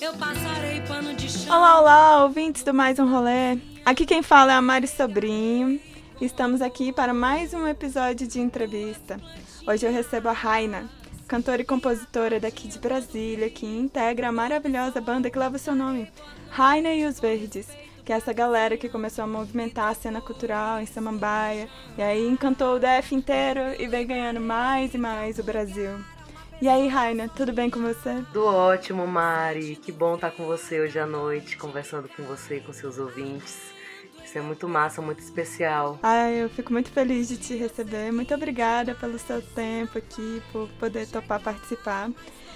eu passarei pano de chão. Olá, olá, ouvintes do Mais Um Rolê. Aqui quem fala é a Mari Sobrinho. Estamos aqui para mais um episódio de entrevista. Hoje eu recebo a Raina, cantora e compositora daqui de Brasília, que integra a maravilhosa banda que leva seu nome, Raina e os Verdes, que é essa galera que começou a movimentar a cena cultural em Samambaia, e aí encantou o DF inteiro e vem ganhando mais e mais o Brasil. E aí, Raina, tudo bem com você? Tudo ótimo, Mari. Que bom estar com você hoje à noite, conversando com você e com seus ouvintes. Isso é muito massa, muito especial. Ai, eu fico muito feliz de te receber. Muito obrigada pelo seu tempo aqui, por poder topar participar.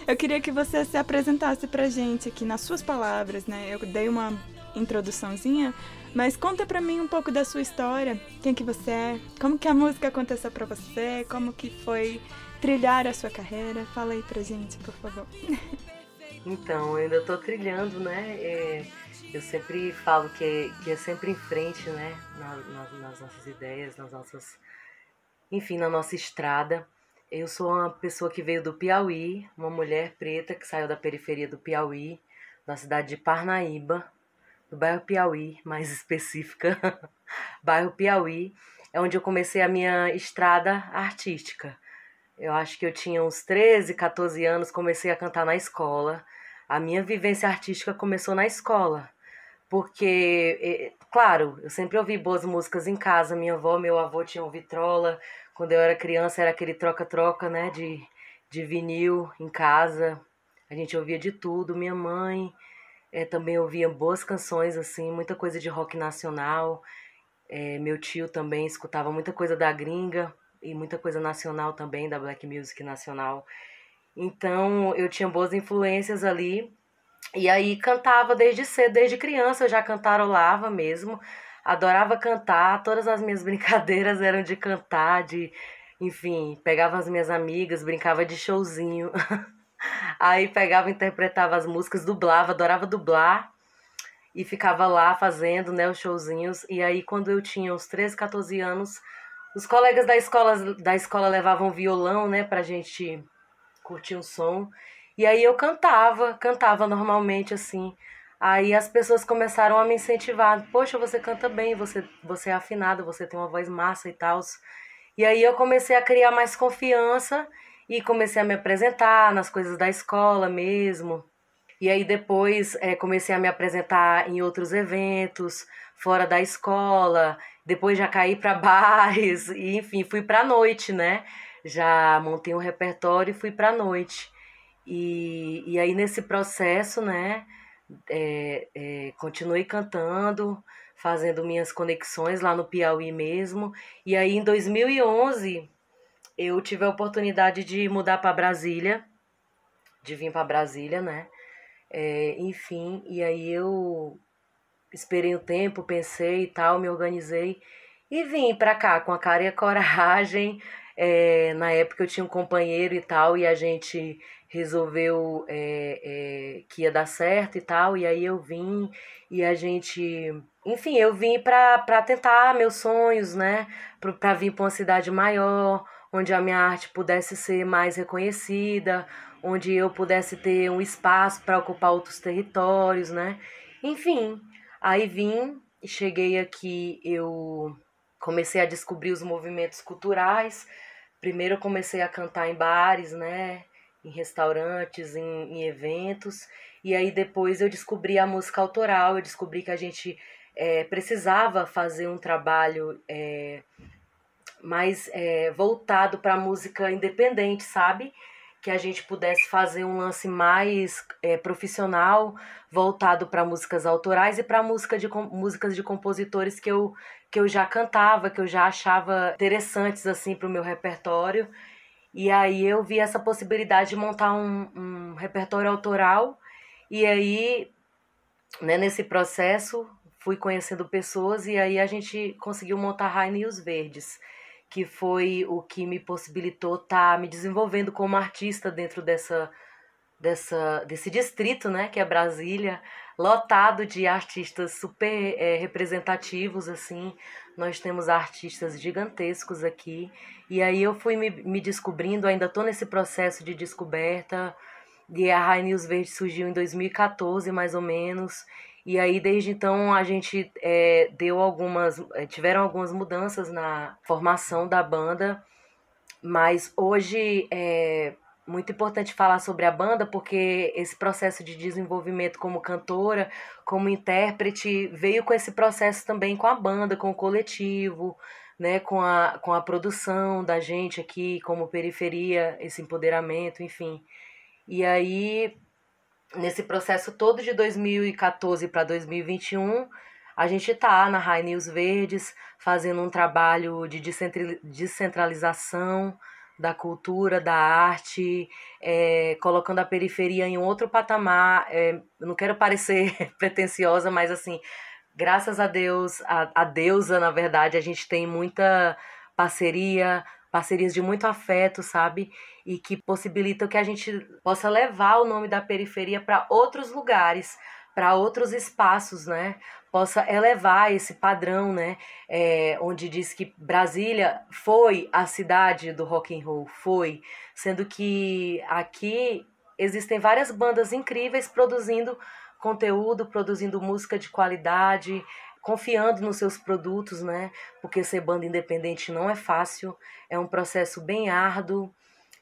Eu queria que você se apresentasse pra gente aqui nas suas palavras, né? Eu dei uma introduçãozinha, mas conta pra mim um pouco da sua história. Quem que você é? Como que a música aconteceu pra você? Como que foi trilhar a sua carreira? Fala aí pra gente, por favor. Então, eu ainda tô trilhando, né? É, eu sempre falo que que é sempre em frente, né? Na, na, nas nossas ideias, nas nossas. Enfim, na nossa estrada. Eu sou uma pessoa que veio do Piauí, uma mulher preta que saiu da periferia do Piauí, da cidade de Parnaíba, do bairro Piauí, mais específica, bairro Piauí, é onde eu comecei a minha estrada artística. Eu acho que eu tinha uns 13, 14 anos, comecei a cantar na escola. A minha vivência artística começou na escola. Porque, claro, eu sempre ouvi boas músicas em casa. Minha avó, meu avô tinham vitrola. Quando eu era criança era aquele troca-troca, né, de, de vinil em casa. A gente ouvia de tudo. Minha mãe é, também ouvia boas canções, assim, muita coisa de rock nacional. É, meu tio também escutava muita coisa da gringa e muita coisa nacional também, da black music nacional. Então eu tinha boas influências ali. E aí cantava desde cedo, desde criança eu já cantarolava mesmo. Adorava cantar, todas as minhas brincadeiras eram de cantar, de, enfim, pegava as minhas amigas, brincava de showzinho. aí pegava, interpretava as músicas, dublava, adorava dublar e ficava lá fazendo, né, os showzinhos. E aí quando eu tinha uns 13, 14 anos, os colegas da escola, da escola levavam violão, né, pra gente curtir um som. E aí eu cantava, cantava normalmente assim. Aí as pessoas começaram a me incentivar. Poxa, você canta bem, você, você é afinado, você tem uma voz massa e tal. E aí eu comecei a criar mais confiança e comecei a me apresentar nas coisas da escola mesmo. E aí depois é, comecei a me apresentar em outros eventos, fora da escola. Depois já caí para bares, e enfim, fui para noite, né? Já montei um repertório e fui para noite. E, e aí nesse processo, né, é, é, continuei cantando, fazendo minhas conexões lá no Piauí mesmo. E aí em 2011 eu tive a oportunidade de mudar para Brasília, de vir para Brasília, né? É, enfim, e aí eu esperei um tempo, pensei e tal, me organizei e vim pra cá com a cara e a coragem. É, na época eu tinha um companheiro e tal, e a gente resolveu é, é, que ia dar certo e tal, e aí eu vim e a gente. Enfim, eu vim pra tentar meus sonhos, né? Pra vir pra uma cidade maior, onde a minha arte pudesse ser mais reconhecida, onde eu pudesse ter um espaço para ocupar outros territórios, né? Enfim, Aí vim e cheguei aqui, eu comecei a descobrir os movimentos culturais. Primeiro eu comecei a cantar em bares, né? Em restaurantes, em, em eventos. E aí depois eu descobri a música autoral, eu descobri que a gente é, precisava fazer um trabalho é, mais é, voltado para a música independente, sabe? Que a gente pudesse fazer um lance mais é, profissional, voltado para músicas autorais e para música de, músicas de compositores que eu, que eu já cantava, que eu já achava interessantes assim para o meu repertório. E aí eu vi essa possibilidade de montar um, um repertório autoral. E aí, né, nesse processo, fui conhecendo pessoas e aí a gente conseguiu montar Raine e os Verdes que foi o que me possibilitou estar tá me desenvolvendo como artista dentro dessa, dessa desse distrito, né, que é Brasília, lotado de artistas super é, representativos, assim. Nós temos artistas gigantescos aqui. E aí eu fui me, me descobrindo, ainda estou nesse processo de descoberta. E a High News Verde surgiu em 2014, mais ou menos. E aí, desde então, a gente é, deu algumas. É, tiveram algumas mudanças na formação da banda. Mas hoje é muito importante falar sobre a banda, porque esse processo de desenvolvimento como cantora, como intérprete, veio com esse processo também com a banda, com o coletivo, né, com a, com a produção da gente aqui, como periferia, esse empoderamento, enfim. E aí, nesse processo todo de 2014 para 2021, a gente está na High News Verdes fazendo um trabalho de descentralização da cultura, da arte, é, colocando a periferia em outro patamar. É, não quero parecer pretensiosa, mas assim, graças a Deus, a, a deusa, na verdade, a gente tem muita parceria, parcerias de muito afeto, sabe? E que possibilitam que a gente possa levar o nome da periferia para outros lugares, para outros espaços, né? Possa elevar esse padrão, né? É, onde diz que Brasília foi a cidade do rock and roll, foi, sendo que aqui existem várias bandas incríveis produzindo conteúdo, produzindo música de qualidade, confiando nos seus produtos, né? Porque ser banda independente não é fácil, é um processo bem árduo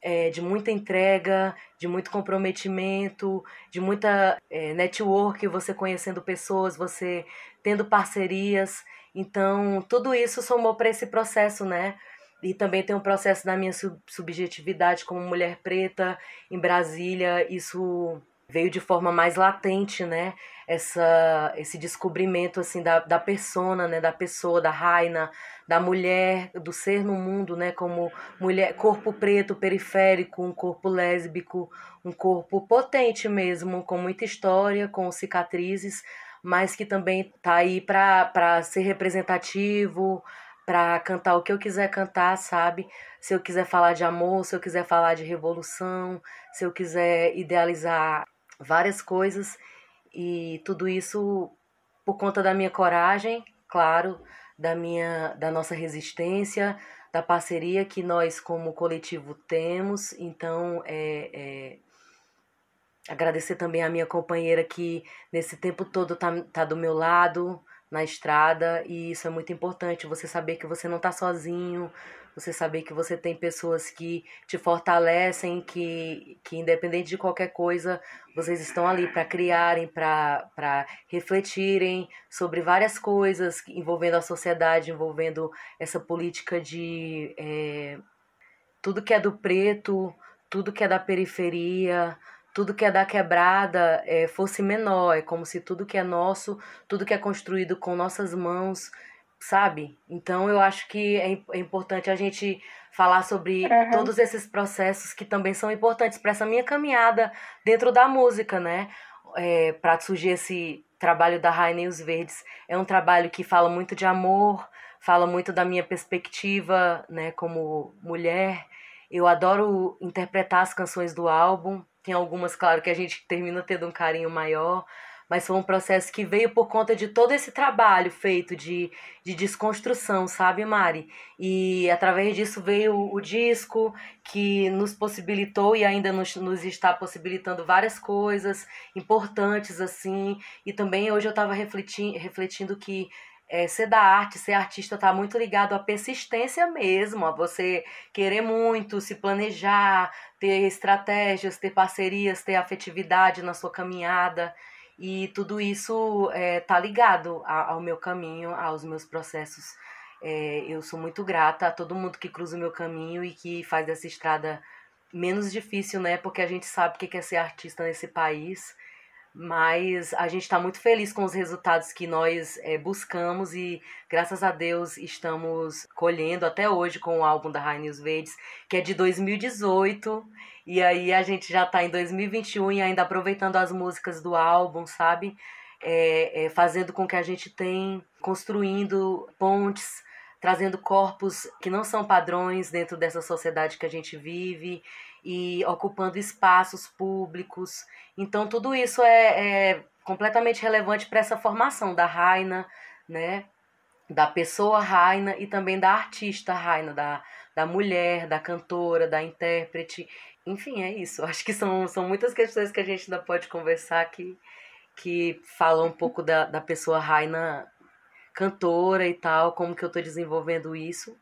é, de muita entrega, de muito comprometimento, de muita é, network, você conhecendo pessoas, você tendo parcerias. Então, tudo isso somou para esse processo, né? E também tem um processo da minha subjetividade como mulher preta em Brasília. Isso veio de forma mais latente, né? Essa, esse descobrimento assim da, da persona, né? Da pessoa, da Raina, da mulher, do ser no mundo, né? Como mulher, corpo preto, periférico, um corpo lésbico, um corpo potente mesmo, com muita história, com cicatrizes, mas que também tá aí para ser representativo, para cantar o que eu quiser cantar, sabe? Se eu quiser falar de amor, se eu quiser falar de revolução, se eu quiser idealizar várias coisas e tudo isso por conta da minha coragem, claro, da minha da nossa resistência, da parceria que nós como coletivo temos. Então, é, é agradecer também a minha companheira que nesse tempo todo tá, tá do meu lado na estrada e isso é muito importante, você saber que você não tá sozinho, você saber que você tem pessoas que te fortalecem, que, que independente de qualquer coisa, vocês estão ali para criarem, para refletirem sobre várias coisas envolvendo a sociedade, envolvendo essa política de é, tudo que é do preto, tudo que é da periferia, tudo que é da quebrada é, fosse menor. É como se tudo que é nosso, tudo que é construído com nossas mãos, sabe? Então eu acho que é, é importante a gente falar sobre uhum. todos esses processos que também são importantes para essa minha caminhada dentro da música, né? É, para surgir esse trabalho da Rainha os Verdes. É um trabalho que fala muito de amor, fala muito da minha perspectiva, né, como mulher. Eu adoro interpretar as canções do álbum. Tem algumas, claro, que a gente termina tendo um carinho maior, mas foi um processo que veio por conta de todo esse trabalho feito de, de desconstrução, sabe, Mari? E através disso veio o, disco que nos possibilitou e ainda nos, nos está possibilitando várias coisas importantes, assim. E também hoje eu estava refletindo, refletindo que é, ser da arte, ser artista está muito ligado à persistência mesmo, a você querer muito, se planejar, ter estratégias, ter parcerias, ter afetividade na sua caminhada. E tudo isso é, tá ligado ao meu caminho, aos meus processos. É, eu sou muito grata a todo mundo que cruza o meu caminho e que faz dessa estrada menos difícil, né? Porque a gente sabe o que é ser artista nesse país. Mas a gente está muito feliz com os resultados que nós é, buscamos e, graças a Deus, estamos colhendo até hoje com o álbum da Rainha News Verdes, que é de 2018 e aí a gente já tá em 2021 e ainda aproveitando as músicas do álbum, sabe? É, é, fazendo com que a gente tem, construindo pontes, trazendo corpos que não são padrões dentro dessa sociedade que a gente vive e ocupando espaços públicos. Então tudo isso é, é completamente relevante para essa formação da Raina, né? Da pessoa Raina e também da artista Raina, da da mulher, da cantora, da intérprete. Enfim, é isso. Acho que são, são muitas questões que a gente ainda pode conversar que, que falam um pouco da, da pessoa Raina cantora e tal, como que eu tô desenvolvendo isso.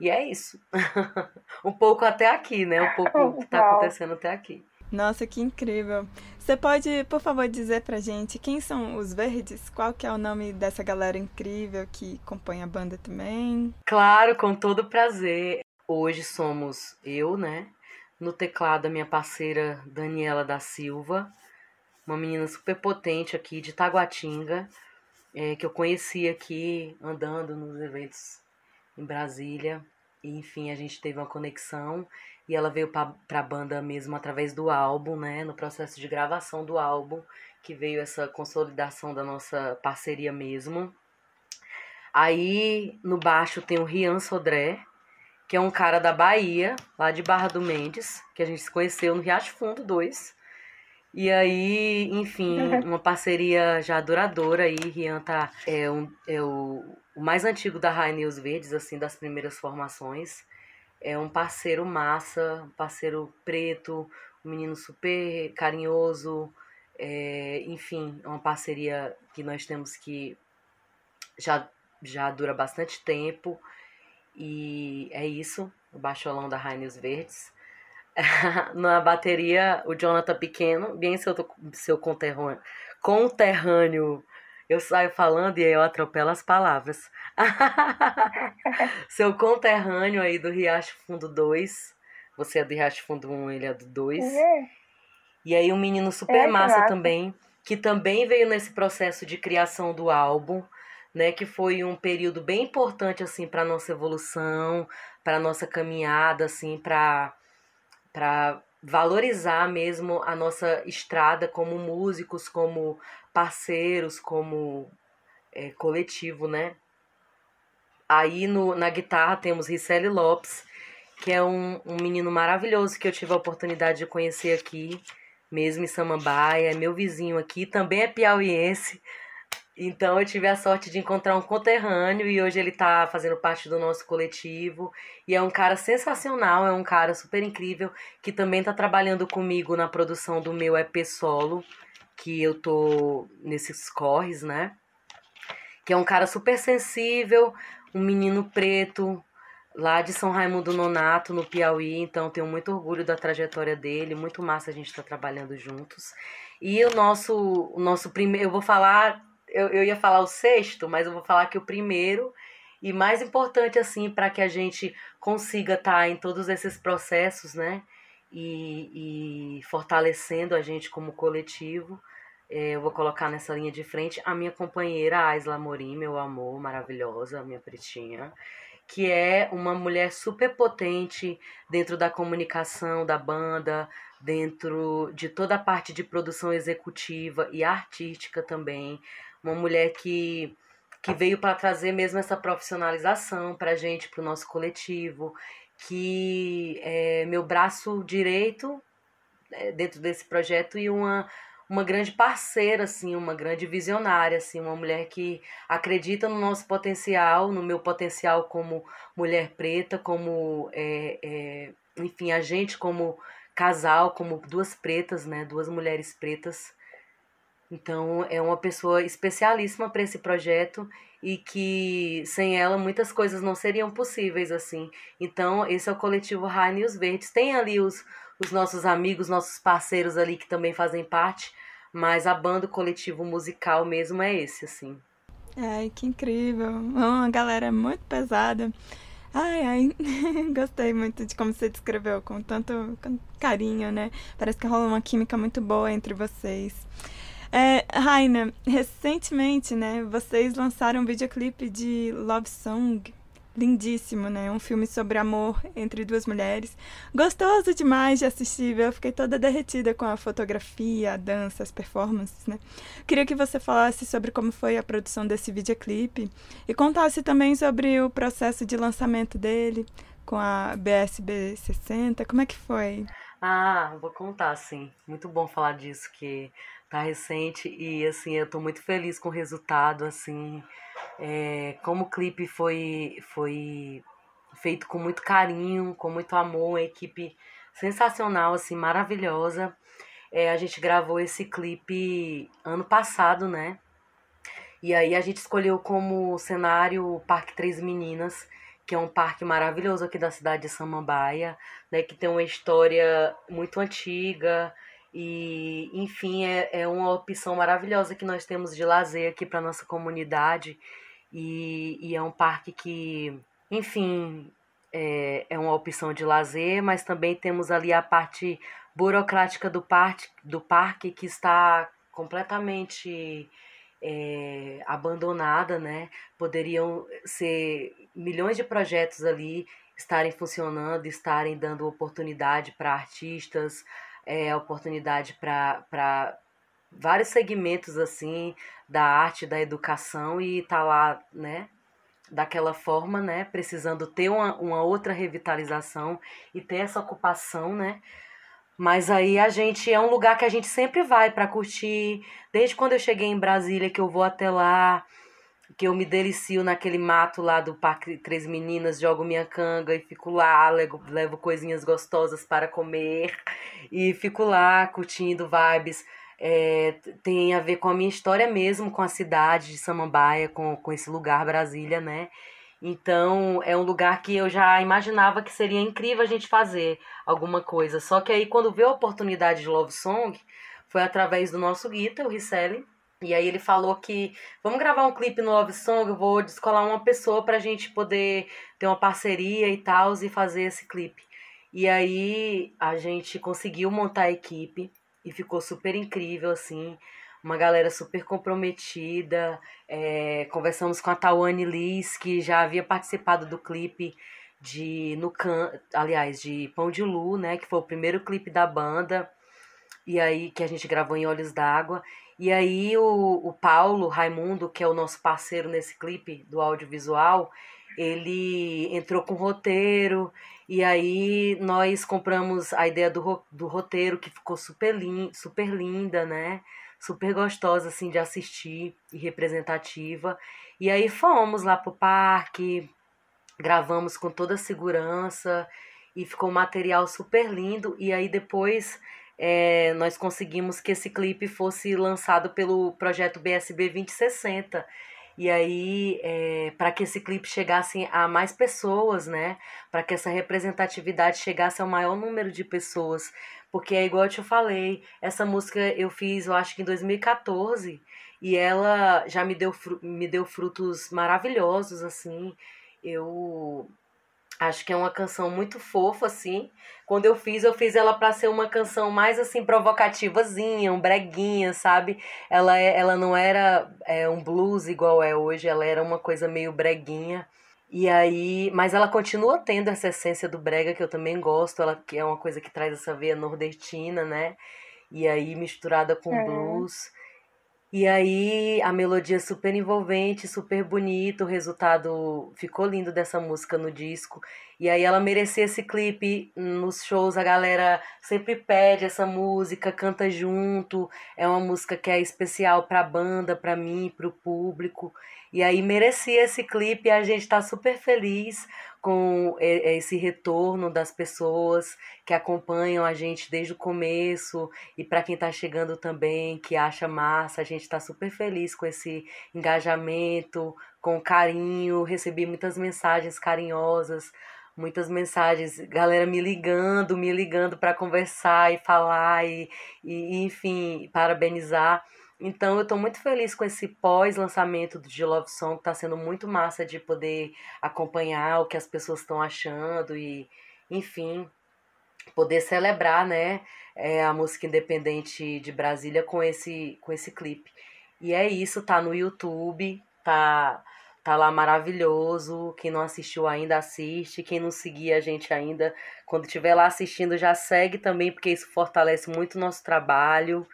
E é isso. um pouco até aqui, né? Um pouco que tá acontecendo até aqui. Nossa, que incrível. Você pode, por favor, dizer pra gente quem são os Verdes? Qual que é o nome dessa galera incrível que compõe a banda também? Claro, com todo prazer. Hoje somos eu, né? No teclado, a minha parceira Daniela da Silva, uma menina super potente aqui de Taguatinga, é, que eu conheci aqui andando nos eventos em Brasília. E, enfim, a gente teve uma conexão e ela veio para a banda mesmo através do álbum, né? No processo de gravação do álbum, que veio essa consolidação da nossa parceria mesmo. Aí no baixo tem o Rian Sodré, que é um cara da Bahia, lá de Barra do Mendes, que a gente se conheceu no Riacho Fundo 2. E aí, enfim, uma parceria já duradoura aí. Rian tá, é, um, é o, o mais antigo da News Verdes, assim, das primeiras formações é um parceiro massa, um parceiro preto, um menino super carinhoso, é, enfim, é uma parceria que nós temos que já, já dura bastante tempo. E é isso, o baixolão da Rainhos Verdes. Na bateria, o Jonathan Pequeno, bem seu, seu conterrâneo, conterrâneo eu saio falando e aí eu atropelo as palavras. Seu conterrâneo aí do Riacho Fundo 2. Você é do Riacho Fundo 1, ele é do 2. Uhum. E aí um menino super é, massa também, que também veio nesse processo de criação do álbum, né, que foi um período bem importante assim para nossa evolução, para nossa caminhada assim, para para valorizar mesmo a nossa estrada como músicos, como parceiros, como é, coletivo, né? Aí no, na guitarra temos Ricelli Lopes, que é um, um menino maravilhoso que eu tive a oportunidade de conhecer aqui, mesmo em Samambaia, é meu vizinho aqui, também é piauiense. Então eu tive a sorte de encontrar um conterrâneo e hoje ele está fazendo parte do nosso coletivo. E é um cara sensacional, é um cara super incrível que também está trabalhando comigo na produção do meu EP solo que eu tô nesses corres, né? Que é um cara super sensível, um menino preto, lá de São Raimundo Nonato, no Piauí, então tenho muito orgulho da trajetória dele, muito massa a gente estar tá trabalhando juntos. E o nosso, o nosso primeiro, eu vou falar, eu, eu ia falar o sexto, mas eu vou falar que o primeiro e mais importante assim para que a gente consiga estar tá em todos esses processos, né? E, e fortalecendo a gente como coletivo. É, eu vou colocar nessa linha de frente a minha companheira Aisla Morim, meu amor, maravilhosa, minha pretinha, que é uma mulher super potente dentro da comunicação da banda, dentro de toda a parte de produção executiva e artística também. Uma mulher que, que veio para trazer mesmo essa profissionalização para a gente, para o nosso coletivo que é meu braço direito é, dentro desse projeto e uma uma grande parceira, assim, uma grande visionária, assim, uma mulher que acredita no nosso potencial, no meu potencial como mulher preta, como, é, é, enfim, a gente como casal, como duas pretas, né, duas mulheres pretas. Então, é uma pessoa especialíssima para esse projeto e que sem ela muitas coisas não seriam possíveis assim. Então, esse é o coletivo Raine e os Verdes. Tem ali os, os nossos amigos, nossos parceiros ali que também fazem parte, mas a banda, o coletivo musical mesmo é esse, assim. Ai, que incrível. Uma galera muito pesada. Ai, ai, gostei muito de como você descreveu, com tanto carinho, né? Parece que rola uma química muito boa entre vocês. É, Raina, recentemente, né, vocês lançaram um videoclipe de Love Song, lindíssimo, né? Um filme sobre amor entre duas mulheres. Gostoso demais de assistir, eu fiquei toda derretida com a fotografia, a dança, as performances, né? Queria que você falasse sobre como foi a produção desse videoclipe e contasse também sobre o processo de lançamento dele com a BSB 60. Como é que foi? Ah, vou contar, sim. Muito bom falar disso, que tá recente e assim eu tô muito feliz com o resultado assim é, como o clipe foi foi feito com muito carinho, com muito amor, uma equipe sensacional, assim, maravilhosa. É, a gente gravou esse clipe ano passado, né? E aí a gente escolheu como cenário o Parque Três Meninas, que é um parque maravilhoso aqui da cidade de Samambaia, né? Que tem uma história muito antiga e, enfim, é, é uma opção maravilhosa que nós temos de lazer aqui para nossa comunidade. E, e é um parque que, enfim, é, é uma opção de lazer, mas também temos ali a parte burocrática do parque, do parque que está completamente é, abandonada, né? Poderiam ser milhões de projetos ali estarem funcionando, estarem dando oportunidade para artistas, é, oportunidade para vários segmentos assim da arte, da educação e tá lá, né? Daquela forma, né? Precisando ter uma, uma outra revitalização e ter essa ocupação, né? Mas aí a gente é um lugar que a gente sempre vai para curtir. Desde quando eu cheguei em Brasília, que eu vou até lá, que eu me delicio naquele mato lá do Parque Três Meninas, jogo minha canga e fico lá, levo, levo coisinhas gostosas para comer e fico lá curtindo vibes. É, tem a ver com a minha história mesmo, com a cidade de Samambaia, com, com esse lugar, Brasília, né? Então, é um lugar que eu já imaginava que seria incrível a gente fazer alguma coisa. Só que aí, quando veio a oportunidade de Love Song, foi através do nosso guita, o Ricelli. E aí ele falou que vamos gravar um clipe no Love Song, eu vou descolar uma pessoa pra gente poder ter uma parceria e tal e fazer esse clipe. E aí a gente conseguiu montar a equipe e ficou super incrível, assim uma galera super comprometida. É, conversamos com a Tawane Liz, que já havia participado do clipe de no can, aliás, de Pão de Lu, né, que foi o primeiro clipe da banda. E aí que a gente gravou em Olhos d'Água. E aí o, o Paulo Raimundo, que é o nosso parceiro nesse clipe do audiovisual, ele entrou com roteiro e aí nós compramos a ideia do, do roteiro que ficou super, lin, super linda, né? super gostosa assim de assistir e representativa. E aí fomos lá pro parque, gravamos com toda a segurança e ficou um material super lindo. E aí depois é, nós conseguimos que esse clipe fosse lançado pelo projeto BSB 2060. E aí, é, para que esse clipe chegasse a mais pessoas, né? Para que essa representatividade chegasse ao maior número de pessoas. Porque é igual eu te falei, essa música eu fiz, eu acho que em 2014, e ela já me deu, me deu frutos maravilhosos, assim. Eu acho que é uma canção muito fofa, assim. Quando eu fiz, eu fiz ela para ser uma canção mais, assim, provocativazinha, um breguinha, sabe? Ela, é, ela não era é, um blues igual é hoje, ela era uma coisa meio breguinha. E aí, mas ela continua tendo essa essência do brega que eu também gosto, ela que é uma coisa que traz essa veia nordestina, né? E aí misturada com é. blues. E aí a melodia super envolvente, super bonita, o resultado ficou lindo dessa música no disco. E aí ela merecia esse clipe nos shows, a galera sempre pede essa música, canta junto. É uma música que é especial para a banda, para mim, para o público. E aí merecia esse clipe e a gente está super feliz com esse retorno das pessoas que acompanham a gente desde o começo e para quem está chegando também, que acha massa, a gente está super feliz com esse engajamento, com carinho, recebi muitas mensagens carinhosas, muitas mensagens, galera me ligando, me ligando para conversar e falar e, e enfim, parabenizar. Então eu estou muito feliz com esse pós-lançamento de Love Song, está sendo muito massa de poder acompanhar o que as pessoas estão achando e, enfim, poder celebrar, né, é, a música independente de Brasília com esse com esse clipe. E é isso, tá no YouTube, tá tá lá maravilhoso. Quem não assistiu ainda assiste, quem não seguir a gente ainda, quando estiver lá assistindo já segue também, porque isso fortalece muito o nosso trabalho.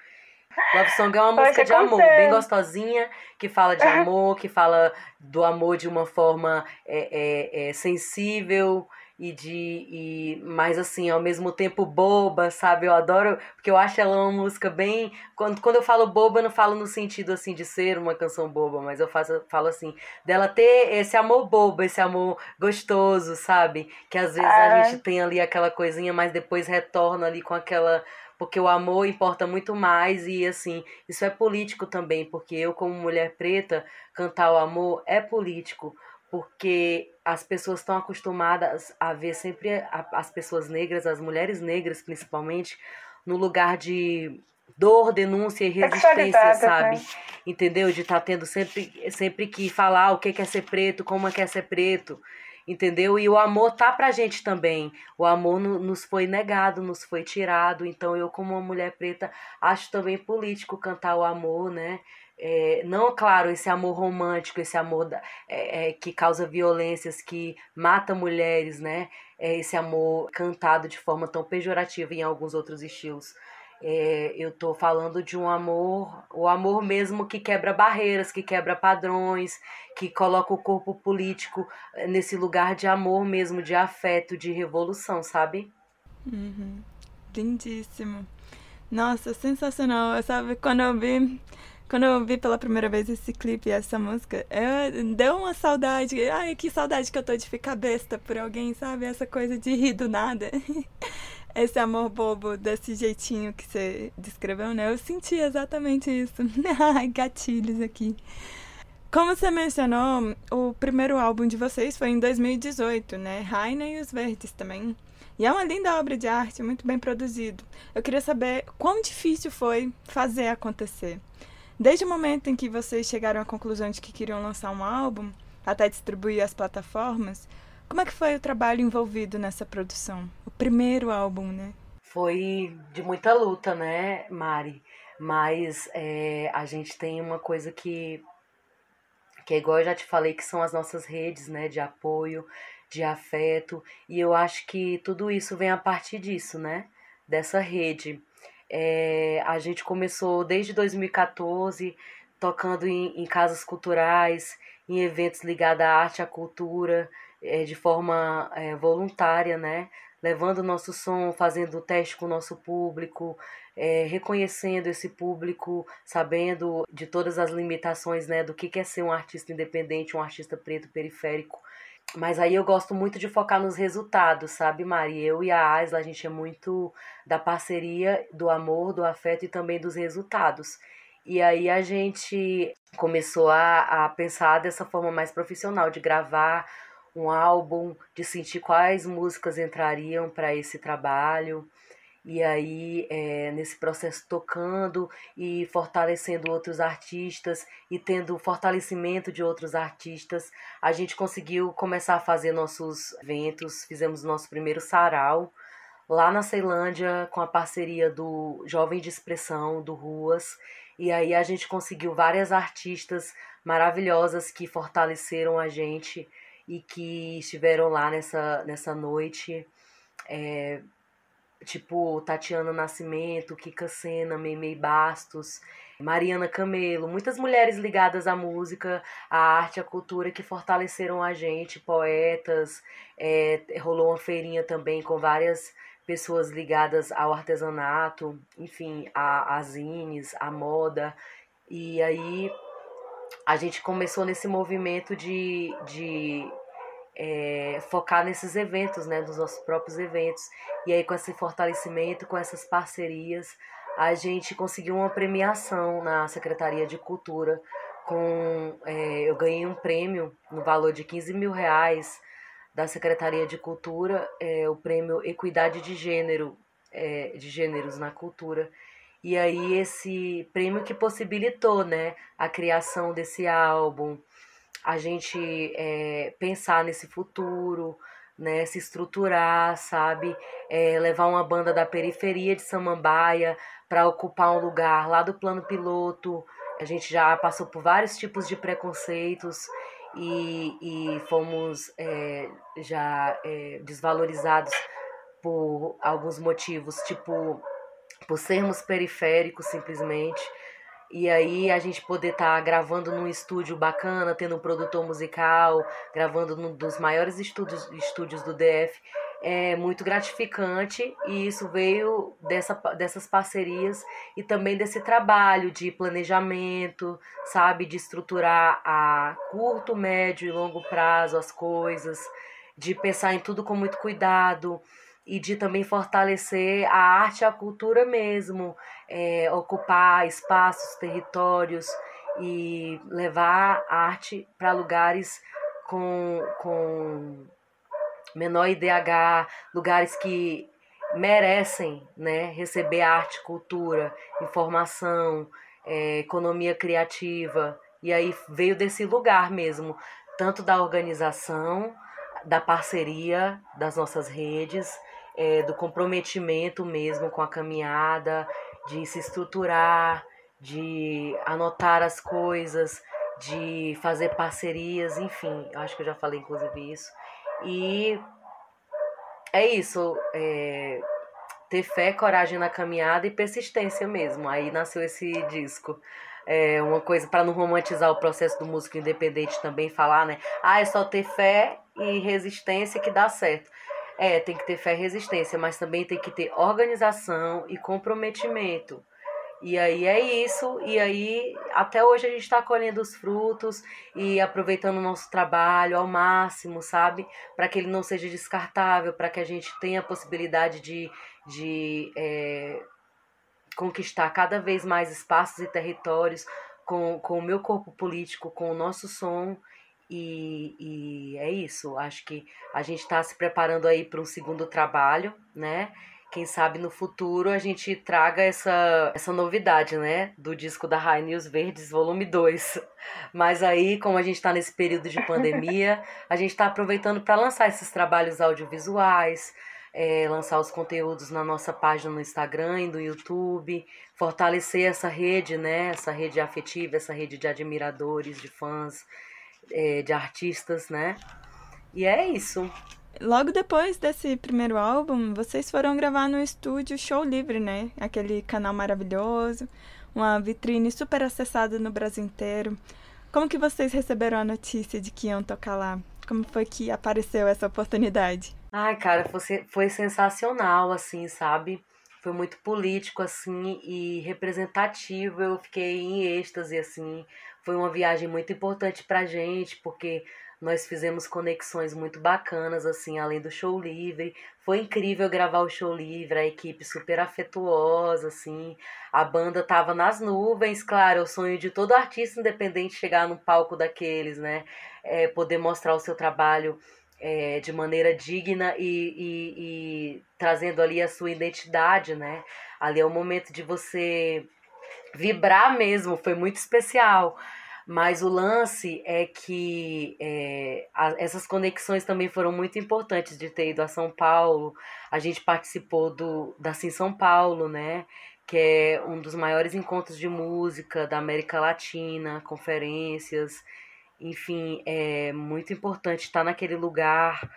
Love Song é uma música de amor, bem gostosinha, que fala de amor, que fala do amor de uma forma é, é, é, sensível e de e mais assim ao mesmo tempo boba sabe? Eu adoro porque eu acho ela uma música bem quando, quando eu falo boba eu não falo no sentido assim de ser uma canção boba mas eu faço, falo assim dela ter esse amor bobo esse amor gostoso sabe? Que às vezes a Ah. gente tem ali aquela coisinha mas depois retorna ali com aquela porque o amor importa muito mais e assim isso é político também porque eu como mulher preta cantar o amor é político porque as pessoas estão acostumadas a ver sempre a- as pessoas negras, as mulheres negras principalmente, no lugar de dor, denúncia e resistência, Sexualizadas, sabe? né? Entendeu? De estar tendo sempre, sempre que falar o que que é ser preto, como é que é ser preto, entendeu? E o amor tá pra gente também. O amor no- nos foi negado, nos foi tirado. Então eu, como uma mulher preta, acho também político cantar o amor, né? É, não, claro, esse amor romântico, esse amor da, é, é, que causa violências, que mata mulheres, né? É, esse amor cantado de forma tão pejorativa em alguns outros estilos. É, eu tô falando de um amor, o amor mesmo que quebra barreiras, que quebra padrões, que coloca o corpo político eh, nesse lugar de amor mesmo, de afeto, de revolução, sabe? Uhum. Lindíssimo. Nossa, sensacional. Sabe, quando eu vi, quando eu vi pela primeira vez esse clipe e essa música, eu, deu uma saudade. Ai, que saudade que eu tô de ficar besta por alguém, sabe? Essa coisa de rir do nada. Esse amor bobo desse jeitinho que você descreveu, né? Eu senti exatamente isso. Ai, gatilhos aqui. Como você mencionou, o primeiro álbum de vocês foi em 2018, né? Raina e os Verdes também. E é uma linda obra de arte, muito bem produzido. Eu queria saber quão difícil foi fazer acontecer. Desde o momento em que vocês chegaram à conclusão de que queriam lançar um álbum, até distribuir as plataformas, como é que foi o trabalho envolvido nessa produção? O primeiro álbum, né? Foi de muita luta, né, Mari? Mas é, a gente tem uma coisa que, que é igual eu já te falei, que são as nossas redes, né, de apoio, de afeto, e eu acho que tudo isso vem a partir disso, né, dessa rede. É, a gente começou desde 2014 tocando em, em casas culturais, em eventos ligados à arte, à cultura, é, de forma é, voluntária, né? Levando o nosso som, fazendo teste com o nosso público, é, reconhecendo esse público, sabendo de todas as limitações, né? Do que que é ser um artista independente, um artista preto periférico. Mas aí eu gosto muito de focar nos resultados, sabe, Mari? Eu e a Aisla, a gente é muito da parceria, do amor, do afeto e também dos resultados. E aí a gente começou a, a pensar dessa forma mais profissional, de gravar um álbum, de sentir quais músicas entrariam para esse trabalho. E aí, é, nesse processo, tocando e fortalecendo outros artistas e tendo fortalecimento de outros artistas, a gente conseguiu começar a fazer nossos eventos. Fizemos nosso primeiro sarau lá na Ceilândia com a parceria do Jovem de Expressão, do Ruas. E aí a gente conseguiu várias artistas maravilhosas que fortaleceram a gente e que estiveram lá nessa, nessa noite. É, tipo Tatiana Nascimento, Kika Sena, Meimei Bastos, Mariana Camelo, muitas mulheres ligadas à música, à arte, à cultura que fortaleceram a gente, poetas, é, rolou uma feirinha também com várias pessoas ligadas ao artesanato, enfim, a, a zines, moda, e aí a gente começou nesse movimento de, de é, focar nesses eventos, né, dos nossos próprios eventos. E aí, com esse fortalecimento, com essas parcerias, a gente conseguiu uma premiação na Secretaria de Cultura. Com, é, eu ganhei um prêmio no valor de 15 mil reais da Secretaria de Cultura, é, o prêmio Equidade de Gênero, é, de Gêneros na Cultura. E aí esse prêmio que possibilitou, né, a criação desse álbum, a gente é, pensar nesse futuro, né, se estruturar, sabe, é, levar uma banda da periferia de Samambaia para ocupar um lugar lá do plano piloto. A gente já passou por vários tipos de preconceitos e, e fomos é, já é, desvalorizados por alguns motivos, tipo por sermos periféricos simplesmente E aí a gente poder estar tá gravando num estúdio bacana, tendo um produtor musical, gravando num dos maiores estúdios, estúdios do DF, é muito gratificante. E isso veio dessa, dessas parcerias e também desse trabalho de planejamento, sabe, de estruturar a curto, médio e longo prazo as coisas, de pensar em tudo com muito cuidado e de também fortalecer a arte e a cultura mesmo, é, ocupar espaços, territórios e levar a arte para lugares com, com menor IDH, lugares que merecem né, receber arte, cultura, informação, é, economia criativa. E aí veio desse lugar mesmo, tanto da organização, da parceria das nossas redes, é, do comprometimento mesmo com a caminhada, de se estruturar, de anotar as coisas, de fazer parcerias, enfim, acho que eu já falei inclusive isso. E é isso, é, ter fé, coragem na caminhada e persistência mesmo. Aí nasceu esse disco. É uma coisa para não romantizar o processo do músico independente também falar, né? Ah, é só ter fé e resistência que dá certo. É, tem que ter fé e resistência, mas também tem que ter organização e comprometimento. E aí é isso, e aí até hoje a gente está colhendo os frutos e aproveitando o nosso trabalho ao máximo, sabe? Para que ele não seja descartável, para que a gente tenha a possibilidade de, de é, conquistar cada vez mais espaços e territórios com, com o meu corpo político, com o nosso som. E, e é isso, acho que a gente está se preparando aí para um segundo trabalho, né? quem sabe no futuro a gente traga essa, essa novidade, né? Do disco da High News Verdes, volume 2. Mas aí, como a gente está nesse período de pandemia, a gente está aproveitando para lançar esses trabalhos audiovisuais, é, lançar os conteúdos na nossa página no Instagram e no YouTube, fortalecer essa rede, né? Essa rede afetiva, essa rede de admiradores, de fãs, é, de artistas, né? E é isso. Logo depois desse primeiro álbum, vocês foram gravar no estúdio Show Livre, né? Aquele canal maravilhoso, uma vitrine super acessada no Brasil inteiro. Como que vocês receberam a notícia de que iam tocar lá? Como foi que apareceu essa oportunidade? Ai, cara, foi, foi sensacional, assim, sabe? Foi muito político, assim, e representativo. Eu fiquei em êxtase, assim. Foi uma viagem muito importante pra gente, porque nós fizemos conexões muito bacanas, assim, além do show livre. Foi incrível gravar o show livre, a equipe super afetuosa, assim. A banda tava nas nuvens, claro, é o sonho de todo artista independente chegar num palco daqueles, né? É, poder mostrar o seu trabalho é, de maneira digna e, e, e trazendo ali a sua identidade, né? Ali é o momento de você vibrar mesmo, foi muito especial. Mas o lance é que é, a, essas conexões também foram muito importantes de ter ido a São Paulo. A gente participou do da Sim São Paulo, né? Que é um dos maiores encontros de música da América Latina, conferências. Enfim, é muito importante estar naquele lugar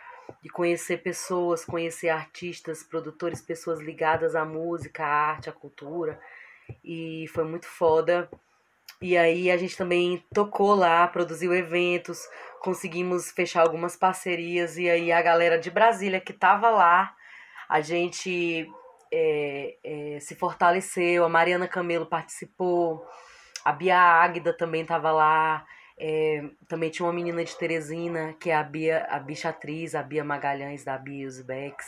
e conhecer pessoas, conhecer artistas, produtores, pessoas ligadas à música, à arte, à cultura. E foi muito foda. E aí a gente também tocou lá, produziu eventos, conseguimos fechar algumas parcerias. E aí a galera de Brasília que tava lá, a gente é, é, se fortaleceu. A Mariana Camelo participou, a Bia Águida também tava lá. É, também tinha uma menina de Teresina, que é a Bia, a Bichatriz, a Bia Magalhães, da Bia Uzbex.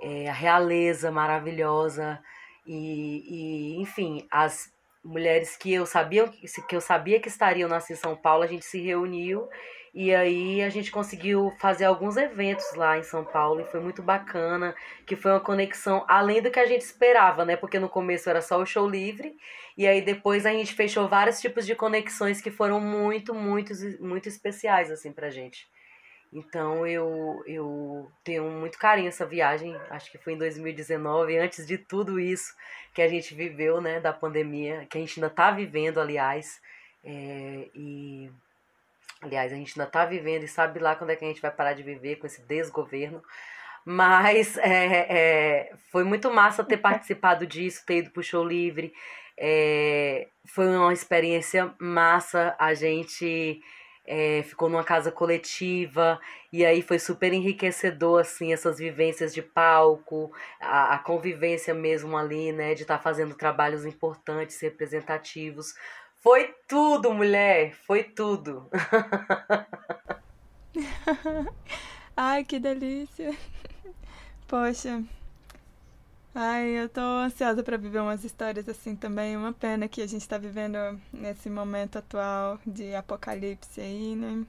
É, a Realeza maravilhosa. E, e, enfim, as mulheres que eu sabia que eu sabia que estariam nascer em São Paulo, a gente se reuniu e aí a gente conseguiu fazer alguns eventos lá em São Paulo e foi muito bacana, que foi uma conexão além do que a gente esperava, né? Porque no começo era só o show livre e aí depois a gente fechou vários tipos de conexões que foram muito, muito, muito especiais assim pra gente. Então eu, eu tenho muito carinho essa viagem, acho que foi em 2019, antes de tudo isso que a gente viveu, né, da pandemia, que a gente ainda está vivendo, aliás, é, e aliás, a gente ainda está vivendo e sabe lá quando é que a gente vai parar de viver com esse desgoverno, mas é, é, foi muito massa ter participado disso, ter ido pro show livre, foi uma experiência massa. A gente é, ficou numa casa coletiva e aí foi super enriquecedor assim essas vivências de palco, a, a convivência mesmo ali, né, de estar tá fazendo trabalhos importantes, representativos. Foi tudo, mulher, foi tudo. Ai, que delícia. Poxa. Ai, eu tô ansiosa para viver umas histórias assim também. Uma pena que a gente tá vivendo nesse momento atual de apocalipse aí, né?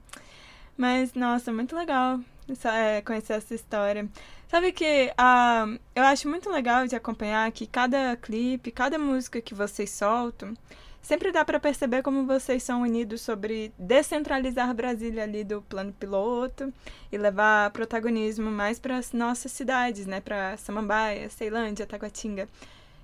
Mas, nossa, muito legal é, conhecer essa história. Sabe que uh, eu acho muito legal de acompanhar que cada clipe, cada música que vocês soltam, sempre dá para perceber como vocês são unidos sobre descentralizar Brasília ali do plano piloto e levar protagonismo mais para as nossas cidades, né, para Samambaia, Ceilândia, Taguatinga.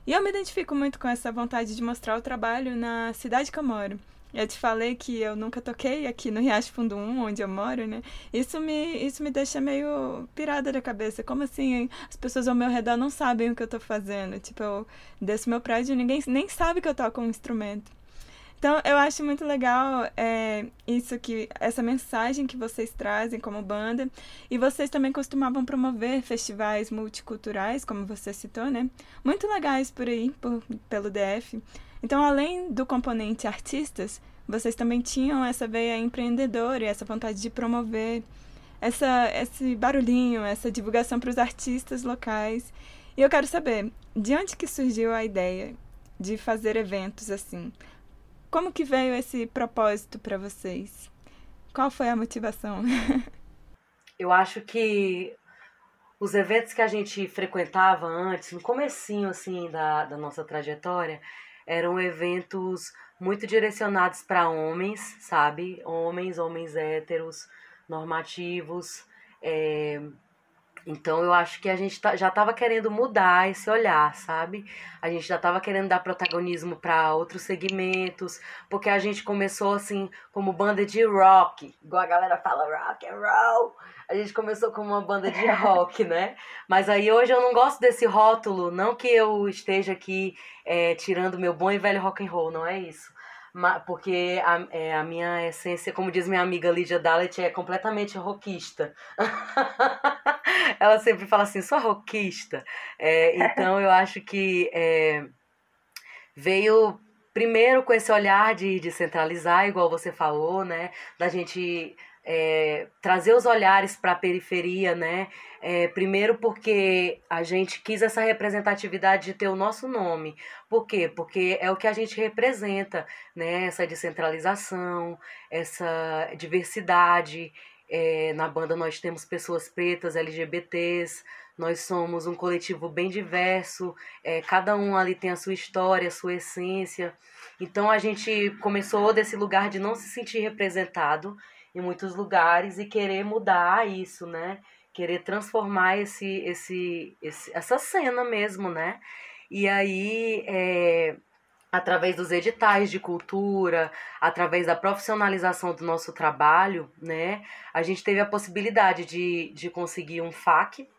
E eu me identifico muito com essa vontade de mostrar o trabalho na cidade que eu moro. Eu te falei que eu nunca toquei aqui no Riacho Fundo 1, onde eu moro, né? Isso me, isso me deixa meio pirada da cabeça. Como assim as pessoas ao meu redor não sabem o que eu tô fazendo? Tipo, eu desço meu prédio e ninguém nem sabe que eu toco um instrumento. Então, eu acho muito legal é, isso que essa mensagem que vocês trazem como banda. E vocês também costumavam promover festivais multiculturais, como você citou, né? Muito legais por aí, por, pelo DF. Então, além do componente artistas, vocês também tinham essa veia empreendedora e essa vontade de promover essa, esse barulhinho, essa divulgação para os artistas locais. E eu quero saber, de onde que surgiu a ideia de fazer eventos assim? Como que veio esse propósito para vocês? Qual foi a motivação? eu acho que os eventos que a gente frequentava antes, no comecinho assim da, da nossa trajetória, eram eventos muito direcionados para homens, sabe? Homens, homens héteros, normativos. É... Então eu acho que a gente tá, já estava querendo mudar esse olhar, sabe? A gente já estava querendo dar protagonismo para outros segmentos, porque a gente começou assim como banda de rock, igual a galera fala rock and roll a gente começou como uma banda de rock, né? Mas aí hoje eu não gosto desse rótulo, não que eu esteja aqui é, tirando meu bom e velho rock and roll, não é isso. Porque a, é, a minha essência, como diz minha amiga Lídia Dalet, é completamente rockista. Ela sempre fala assim, sou rockista. É, então eu acho que é, veio primeiro com esse olhar de, de centralizar, igual você falou, né? Da gente é, trazer os olhares para a periferia, né? É, primeiro porque a gente quis essa representatividade de ter o nosso nome. Por quê? Porque é o que a gente representa, né? Essa descentralização, essa diversidade. É, na banda nós temos pessoas pretas, LGBTs, nós somos um coletivo bem diverso, é, cada um ali tem a sua história, a sua essência. Então a gente começou desse lugar de não se sentir representado em muitos lugares e querer mudar isso, né? Querer transformar esse, esse, esse essa cena mesmo, né? E aí, é, através dos editais de cultura, através da profissionalização do nosso trabalho, né? A gente teve a possibilidade de, de conseguir um FAC,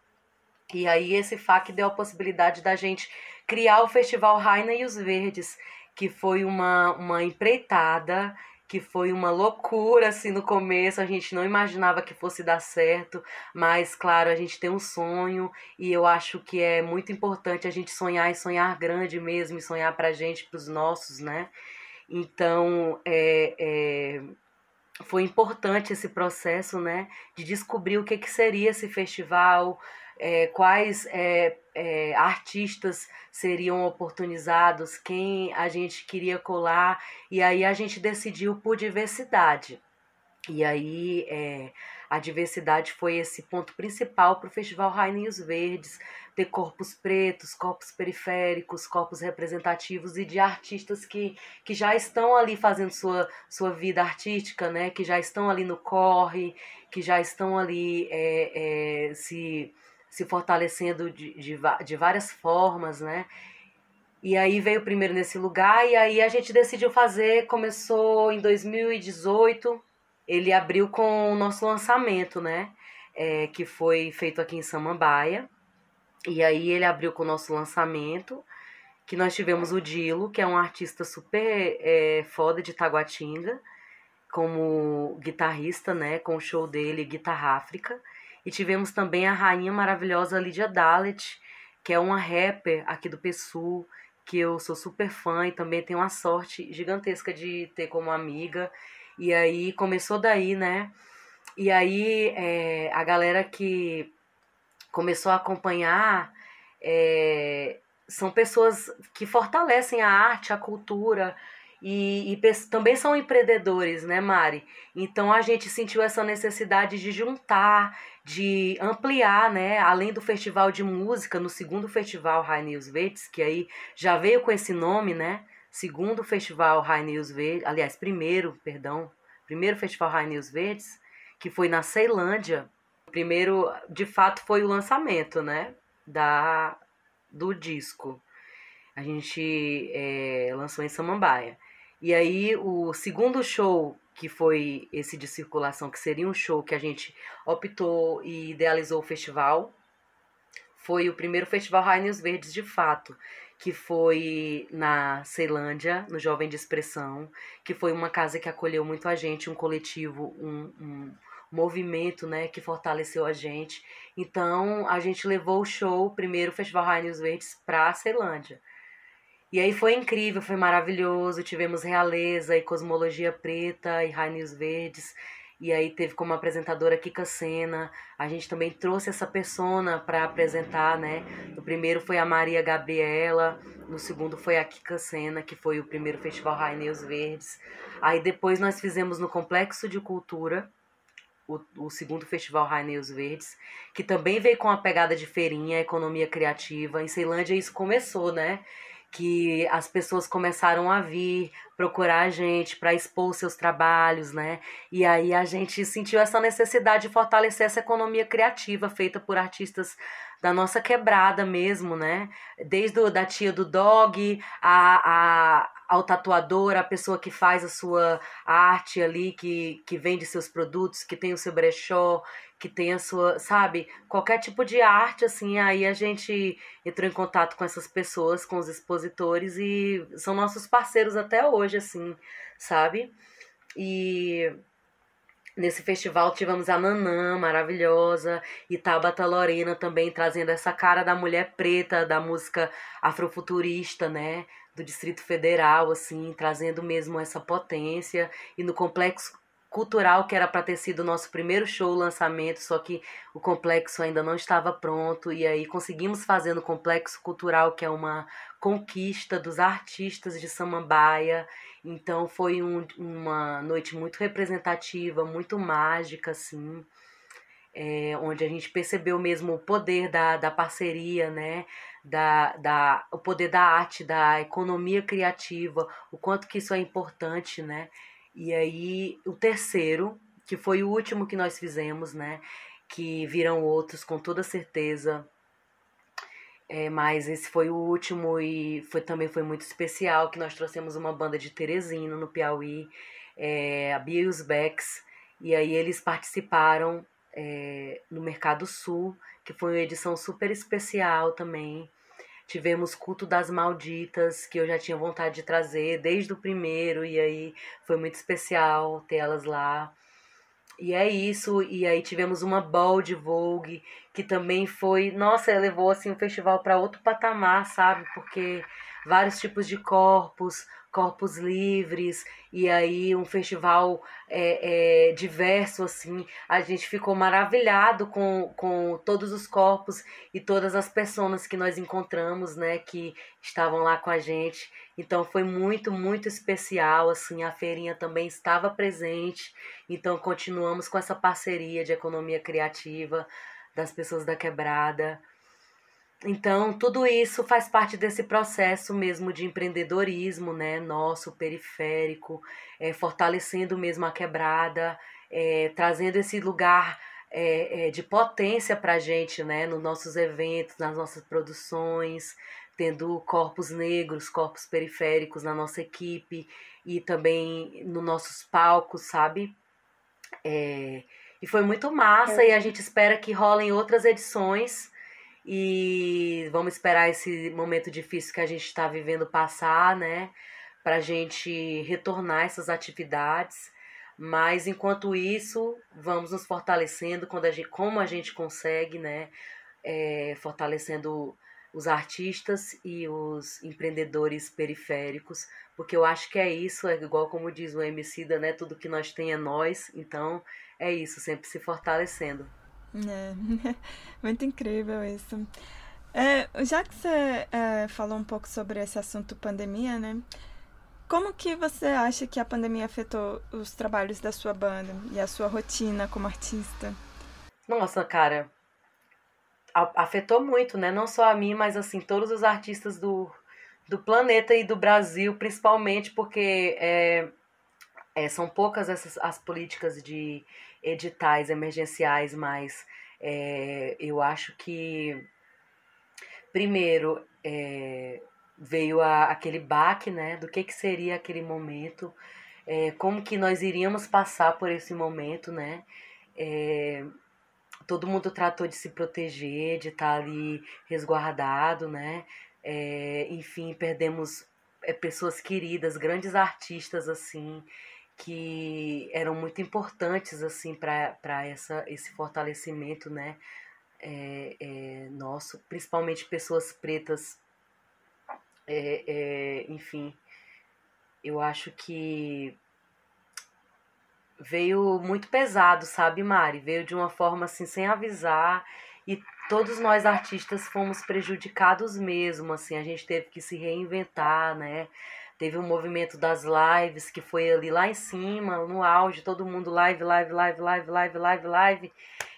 e aí esse FAC deu a possibilidade da gente criar o Festival Raina e os Verdes, que foi uma, uma empreitada que foi uma loucura assim no começo, a gente não imaginava que fosse dar certo, mas claro, a gente tem um sonho e eu acho que é muito importante a gente sonhar e sonhar grande mesmo, e sonhar pra gente, pros nossos, né? Então, é, é, foi importante esse processo, né, de descobrir o que, que seria esse festival, é, quais é, é, artistas seriam oportunizados, quem a gente queria colar, e aí a gente decidiu por diversidade. E aí é, a diversidade foi esse ponto principal para o Festival Rainha e os Verdes, ter corpos pretos, corpos periféricos, corpos representativos e de artistas que, que já estão ali fazendo sua, sua vida artística, né? que já estão ali no corre, que já estão ali é, é, se se fortalecendo de, de, de várias formas, né? E aí veio primeiro nesse lugar e aí a gente decidiu fazer, começou em 2018, ele abriu com o nosso lançamento, né? É, que foi feito aqui em Samambaia. E aí ele abriu com o nosso lançamento, que nós tivemos o Dilo, que é um artista super é, foda de Taguatinga, como guitarrista, né, com o show dele, Guitarra África. E tivemos também a rainha maravilhosa Lídia Dalet, que é uma rapper aqui do PSU, que eu sou super fã e também tenho uma sorte gigantesca de ter como amiga. E aí começou daí, né? E aí é, a galera que começou a acompanhar é, são pessoas que fortalecem a arte, a cultura e, e também são empreendedores, né, Mari? Então a gente sentiu essa necessidade de juntar, de ampliar, né? Além do festival de música, no segundo festival High News Verdes, que aí já veio com esse nome, né? Segundo festival High News Verdes, aliás, primeiro, perdão, primeiro festival High News Verdes, que foi na Ceilândia. Primeiro, de fato, foi o lançamento, né? Da, do disco. A gente é, lançou em Samambaia. E aí, o segundo show, que foi esse de circulação, que seria um show que a gente optou e idealizou o festival, foi o primeiro festival Rainhos Verdes de fato, que foi na Ceilândia, no Jovem de Expressão, que foi uma casa que acolheu muito a gente, um coletivo, um, um movimento, né, que fortaleceu a gente. Então, a gente levou o show, primeiro Festival Rainhos Verdes, para a Ceilândia. E aí foi incrível, foi maravilhoso. Tivemos Realeza e Cosmologia Preta e Raios Verdes. E aí teve como apresentadora Kika Sena. A gente também trouxe essa persona para apresentar, né? No primeiro foi a Maria Gabriela, no segundo foi a Kika Sena, que foi o primeiro festival Raineus Verdes. Aí depois nós fizemos no Complexo de Cultura, o, o segundo festival Raineus Verdes, que também veio com a pegada de feirinha, economia criativa. Em Ceilândia isso começou, né? Que as pessoas começaram a vir procurar a gente para expor seus trabalhos, né? E aí a gente sentiu essa necessidade de fortalecer essa economia criativa feita por artistas da nossa quebrada mesmo, né? Desde o, da tia do dog, a, a, ao tatuador, a pessoa que faz a sua arte ali, que, que vende seus produtos, que tem o seu brechó, que tem a sua, sabe, qualquer tipo de arte, assim, aí a gente entrou em contato com essas pessoas, com os expositores e são nossos parceiros até hoje, assim, sabe? E nesse festival tivemos a Nanã, maravilhosa, e Tabata Lorena também trazendo essa cara da mulher preta, da música afrofuturista, né? Do Distrito Federal, assim, trazendo mesmo essa potência. E no Complexo cultural que era para ter sido o nosso primeiro show lançamento, só que o complexo ainda não estava pronto e aí conseguimos fazer no complexo cultural que é uma conquista dos artistas de Samambaia. Então foi um, uma noite muito representativa, muito mágica assim. É, onde a gente percebeu mesmo o poder da, da parceria, né? Da, da, o poder da arte, da economia criativa, o quanto que isso é importante, né? E aí, o terceiro, que foi o último que nós fizemos, né? Que viram outros com toda certeza. É, mas esse foi o último e foi, também foi muito especial, que nós trouxemos uma banda de Teresina, no Piauí, é, a Bia e os Becks, e aí eles participaram é, no Mercado Sul, que foi uma edição super especial também, Tivemos Culto das Malditas, que eu já tinha vontade de trazer desde o primeiro, e aí foi muito especial ter elas lá. E é isso, e aí tivemos uma ball de Vogue, que também foi, nossa, levou assim o festival para outro patamar, sabe? Porque vários tipos de corpos, corpos livres, e aí um festival é, é, diverso, assim. A gente ficou maravilhado com, com todos os corpos e todas as pessoas que nós encontramos, né, que estavam lá com a gente. Então foi muito, muito especial, assim, a feirinha também estava presente. Então continuamos com essa parceria de economia criativa das pessoas da quebrada. Então, tudo isso faz parte desse processo mesmo de empreendedorismo, né, nosso, periférico, é, fortalecendo mesmo a quebrada, é, trazendo esse lugar é, é de potência para a gente, né, nos nossos eventos, nas nossas produções, tendo corpos negros, corpos periféricos na nossa equipe e também nos nossos palcos, sabe? É, e foi muito massa e a gente espera que rolem outras edições e vamos esperar esse momento difícil que a gente está vivendo passar, né? Para a gente retornar essas atividades. Mas enquanto isso, vamos nos fortalecendo quando a gente, como a gente consegue, né? É, fortalecendo os artistas e os empreendedores periféricos, porque eu acho que é isso, é igual como diz o Emicida, né? Tudo que nós tem é nós, então é isso, sempre se fortalecendo. É, muito incrível isso. É, já que você é, falou um pouco sobre esse assunto pandemia, né? Como que você acha que a pandemia afetou os trabalhos da sua banda e a sua rotina como artista? Nossa, cara, afetou muito, né? Não só a mim, mas assim, todos os artistas do, do planeta e do Brasil, principalmente porque é, é, são poucas essas as políticas de editais emergenciais, mas é, eu acho que primeiro é, veio a, aquele baque, né? Do que, que seria aquele momento, é, como que nós iríamos passar por esse momento, né? É, todo mundo tratou de se proteger, de estar tá ali resguardado, né? É, enfim, perdemos pessoas queridas, grandes artistas assim, que eram muito importantes assim para esse fortalecimento, né? É, é, nosso, principalmente pessoas pretas, é, é, enfim, eu acho que veio muito pesado, sabe, Mari? Veio de uma forma assim, sem avisar. E todos nós artistas fomos prejudicados mesmo, assim, a gente teve que se reinventar, né? Teve um movimento das lives que foi ali lá em cima, no auge, todo mundo live, live, live, live, live, live, live,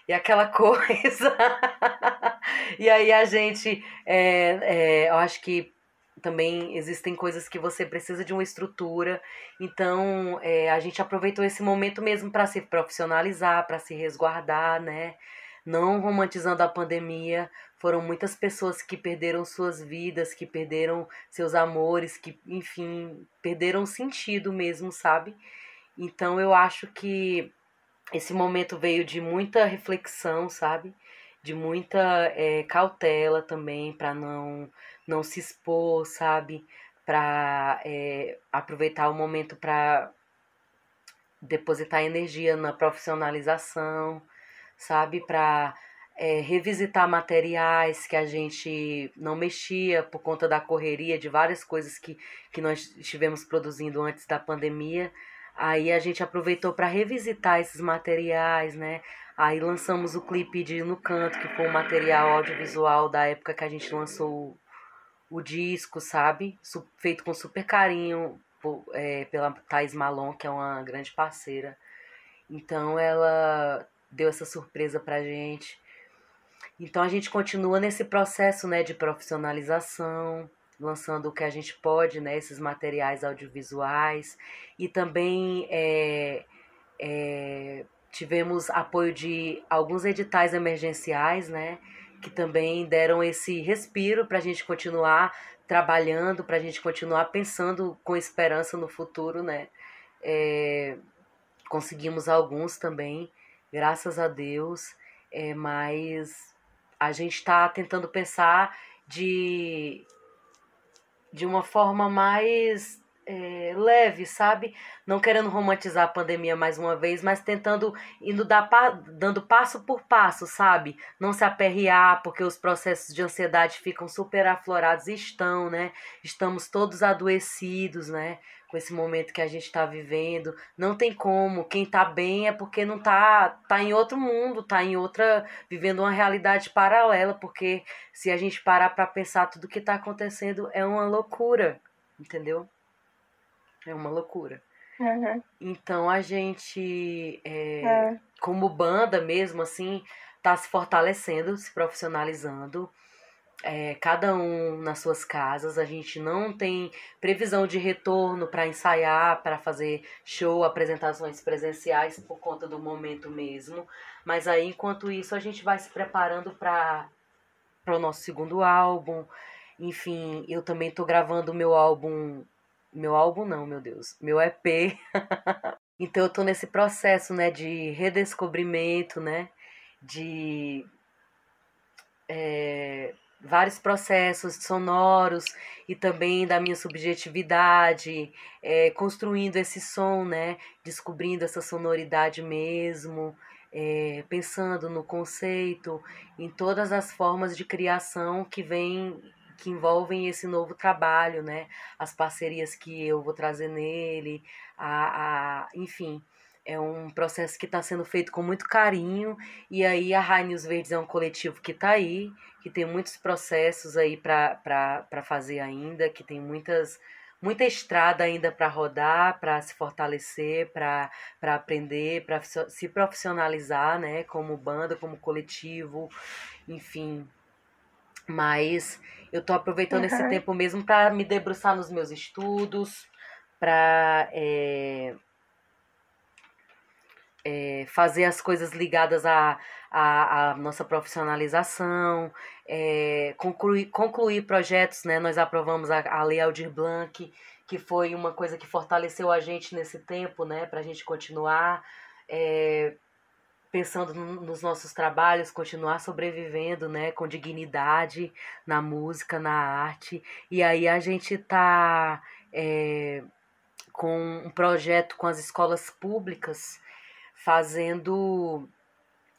e aquela coisa. e aí a gente, é, é, eu acho que também existem coisas que você precisa de uma estrutura. Então, é, a gente aproveitou esse momento mesmo para se profissionalizar, para se resguardar, né? Não romantizando a pandemia. Foram muitas pessoas que perderam suas vidas, que perderam seus amores, que, enfim, perderam sentido mesmo, sabe? Então, eu acho que esse momento veio de muita reflexão, sabe? De muita é, cautela também, para não não se expor, sabe? Para é, aproveitar o momento para depositar energia na profissionalização, sabe? Para é, revisitar materiais que a gente não mexia por conta da correria de várias coisas que, que nós estivemos produzindo antes da pandemia. Aí a gente aproveitou para revisitar esses materiais, né? Aí lançamos o clipe de No Canto, que foi um material audiovisual da época que a gente lançou o disco, sabe? Feito com super carinho por, é, pela Thais Malon, que é uma grande parceira. Então ela deu essa surpresa pra gente. Então a gente continua nesse processo né, de profissionalização, lançando o que a gente pode, né, esses materiais audiovisuais. E também é, é, tivemos apoio de alguns editais emergenciais, né? que também deram esse respiro para a gente continuar trabalhando, para a gente continuar pensando com esperança no futuro, né? É, conseguimos alguns também, graças a Deus, é, mas a gente está tentando pensar de, de uma forma mais é, leve, sabe? Não querendo romantizar a pandemia mais uma vez, mas tentando indo dar, dando passo por passo, sabe? Não se aperrear, porque os processos de ansiedade ficam super aflorados e estão, né? Estamos todos adoecidos, né? Com esse momento que a gente está vivendo. Não tem como. Quem tá bem é porque não tá, tá em outro mundo, tá em outra. vivendo uma realidade paralela, porque se a gente parar para pensar tudo que tá acontecendo é uma loucura, entendeu? É uma loucura. Uhum. Então a gente, é, é. como banda mesmo, assim, tá se fortalecendo, se profissionalizando. É, cada um nas suas casas. A gente não tem previsão de retorno para ensaiar, para fazer show, apresentações presenciais por conta do momento mesmo. Mas aí, enquanto isso, a gente vai se preparando para o nosso segundo álbum. Enfim, eu também estou gravando meu álbum meu álbum não, meu Deus. Meu EP. então eu tô nesse processo, né, de redescobrimento, né? De é, vários processos sonoros e também da minha subjetividade, é, construindo esse som, né? Descobrindo essa sonoridade mesmo, é, pensando no conceito, em todas as formas de criação que vem que envolvem esse novo trabalho, né? As parcerias que eu vou trazer nele, a, a enfim, é um processo que está sendo feito com muito carinho. E aí a os Verdes é um coletivo que está aí, que tem muitos processos aí para fazer ainda, que tem muitas muita estrada ainda para rodar, para se fortalecer, para aprender, para se profissionalizar, né, como banda, como coletivo, enfim. Mas eu tô aproveitando uhum. esse tempo mesmo para me debruçar nos meus estudos, para é, é, fazer as coisas ligadas à, à, à nossa profissionalização, é, concluir, concluir projetos, né? Nós aprovamos a, a Lei Aldir Blanc, que foi uma coisa que fortaleceu a gente nesse tempo, né? Para a gente continuar é, pensando nos nossos trabalhos, continuar sobrevivendo, né? Com dignidade na música, na arte. E aí a gente tá com um projeto com as escolas públicas fazendo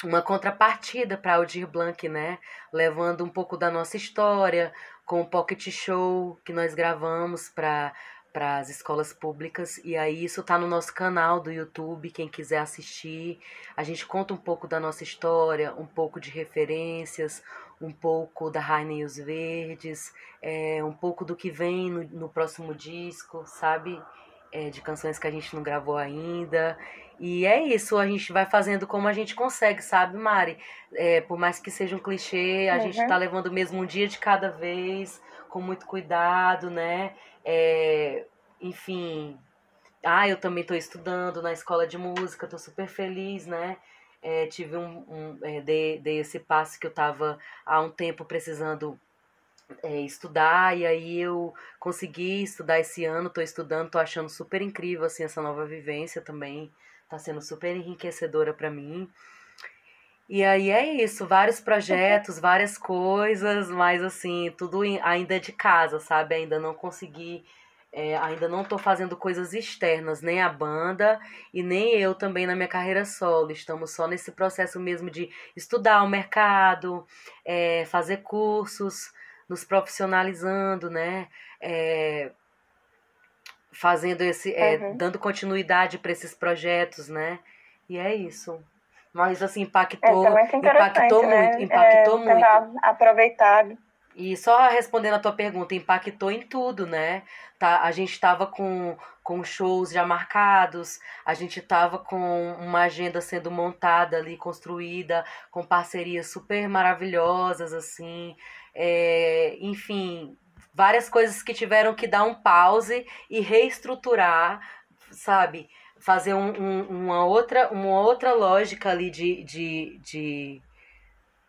uma contrapartida para Aldir Blanc, né? Levando um pouco da nossa história, com o Pocket Show que nós gravamos para para as escolas públicas e aí isso tá no nosso canal do YouTube, quem quiser assistir. A gente conta um pouco da nossa história, um pouco de referências, um pouco da Rainha e os Verdes, é, um pouco do que vem no, no próximo disco, sabe? É, de canções que a gente não gravou ainda. E é isso, a gente vai fazendo como a gente consegue, sabe, Mari? É, por mais que seja um clichê, a uhum. gente tá levando mesmo um dia de cada vez, com muito cuidado, né? É, enfim. Ah, eu também estou estudando na escola de música, estou super feliz, né? É, tive um, um é, dei, dei esse passo que eu estava há um tempo precisando é, estudar e aí eu consegui estudar esse ano, estou estudando, estou achando super incrível assim essa nova vivência também Tá sendo super enriquecedora para mim. E aí é isso, vários projetos, várias coisas, mas assim, tudo ainda de casa, sabe? Ainda não consegui, é, ainda não tô fazendo coisas externas, nem a banda e nem eu também na minha carreira solo. Estamos só nesse processo mesmo de estudar o mercado, é, fazer cursos, nos profissionalizando, né? É, fazendo esse, é, uhum. dando continuidade para esses projetos, né? E é isso. Mas assim impactou, é, impactou né? muito, impactou é, muito. Aproveitado. E só respondendo a tua pergunta, impactou em tudo, né? Tá, a gente estava com, com shows já marcados, a gente estava com uma agenda sendo montada ali, construída, com parcerias super maravilhosas, assim. É, enfim, várias coisas que tiveram que dar um pause e reestruturar, sabe? Fazer um, um, uma, outra, uma outra lógica ali de, de, de,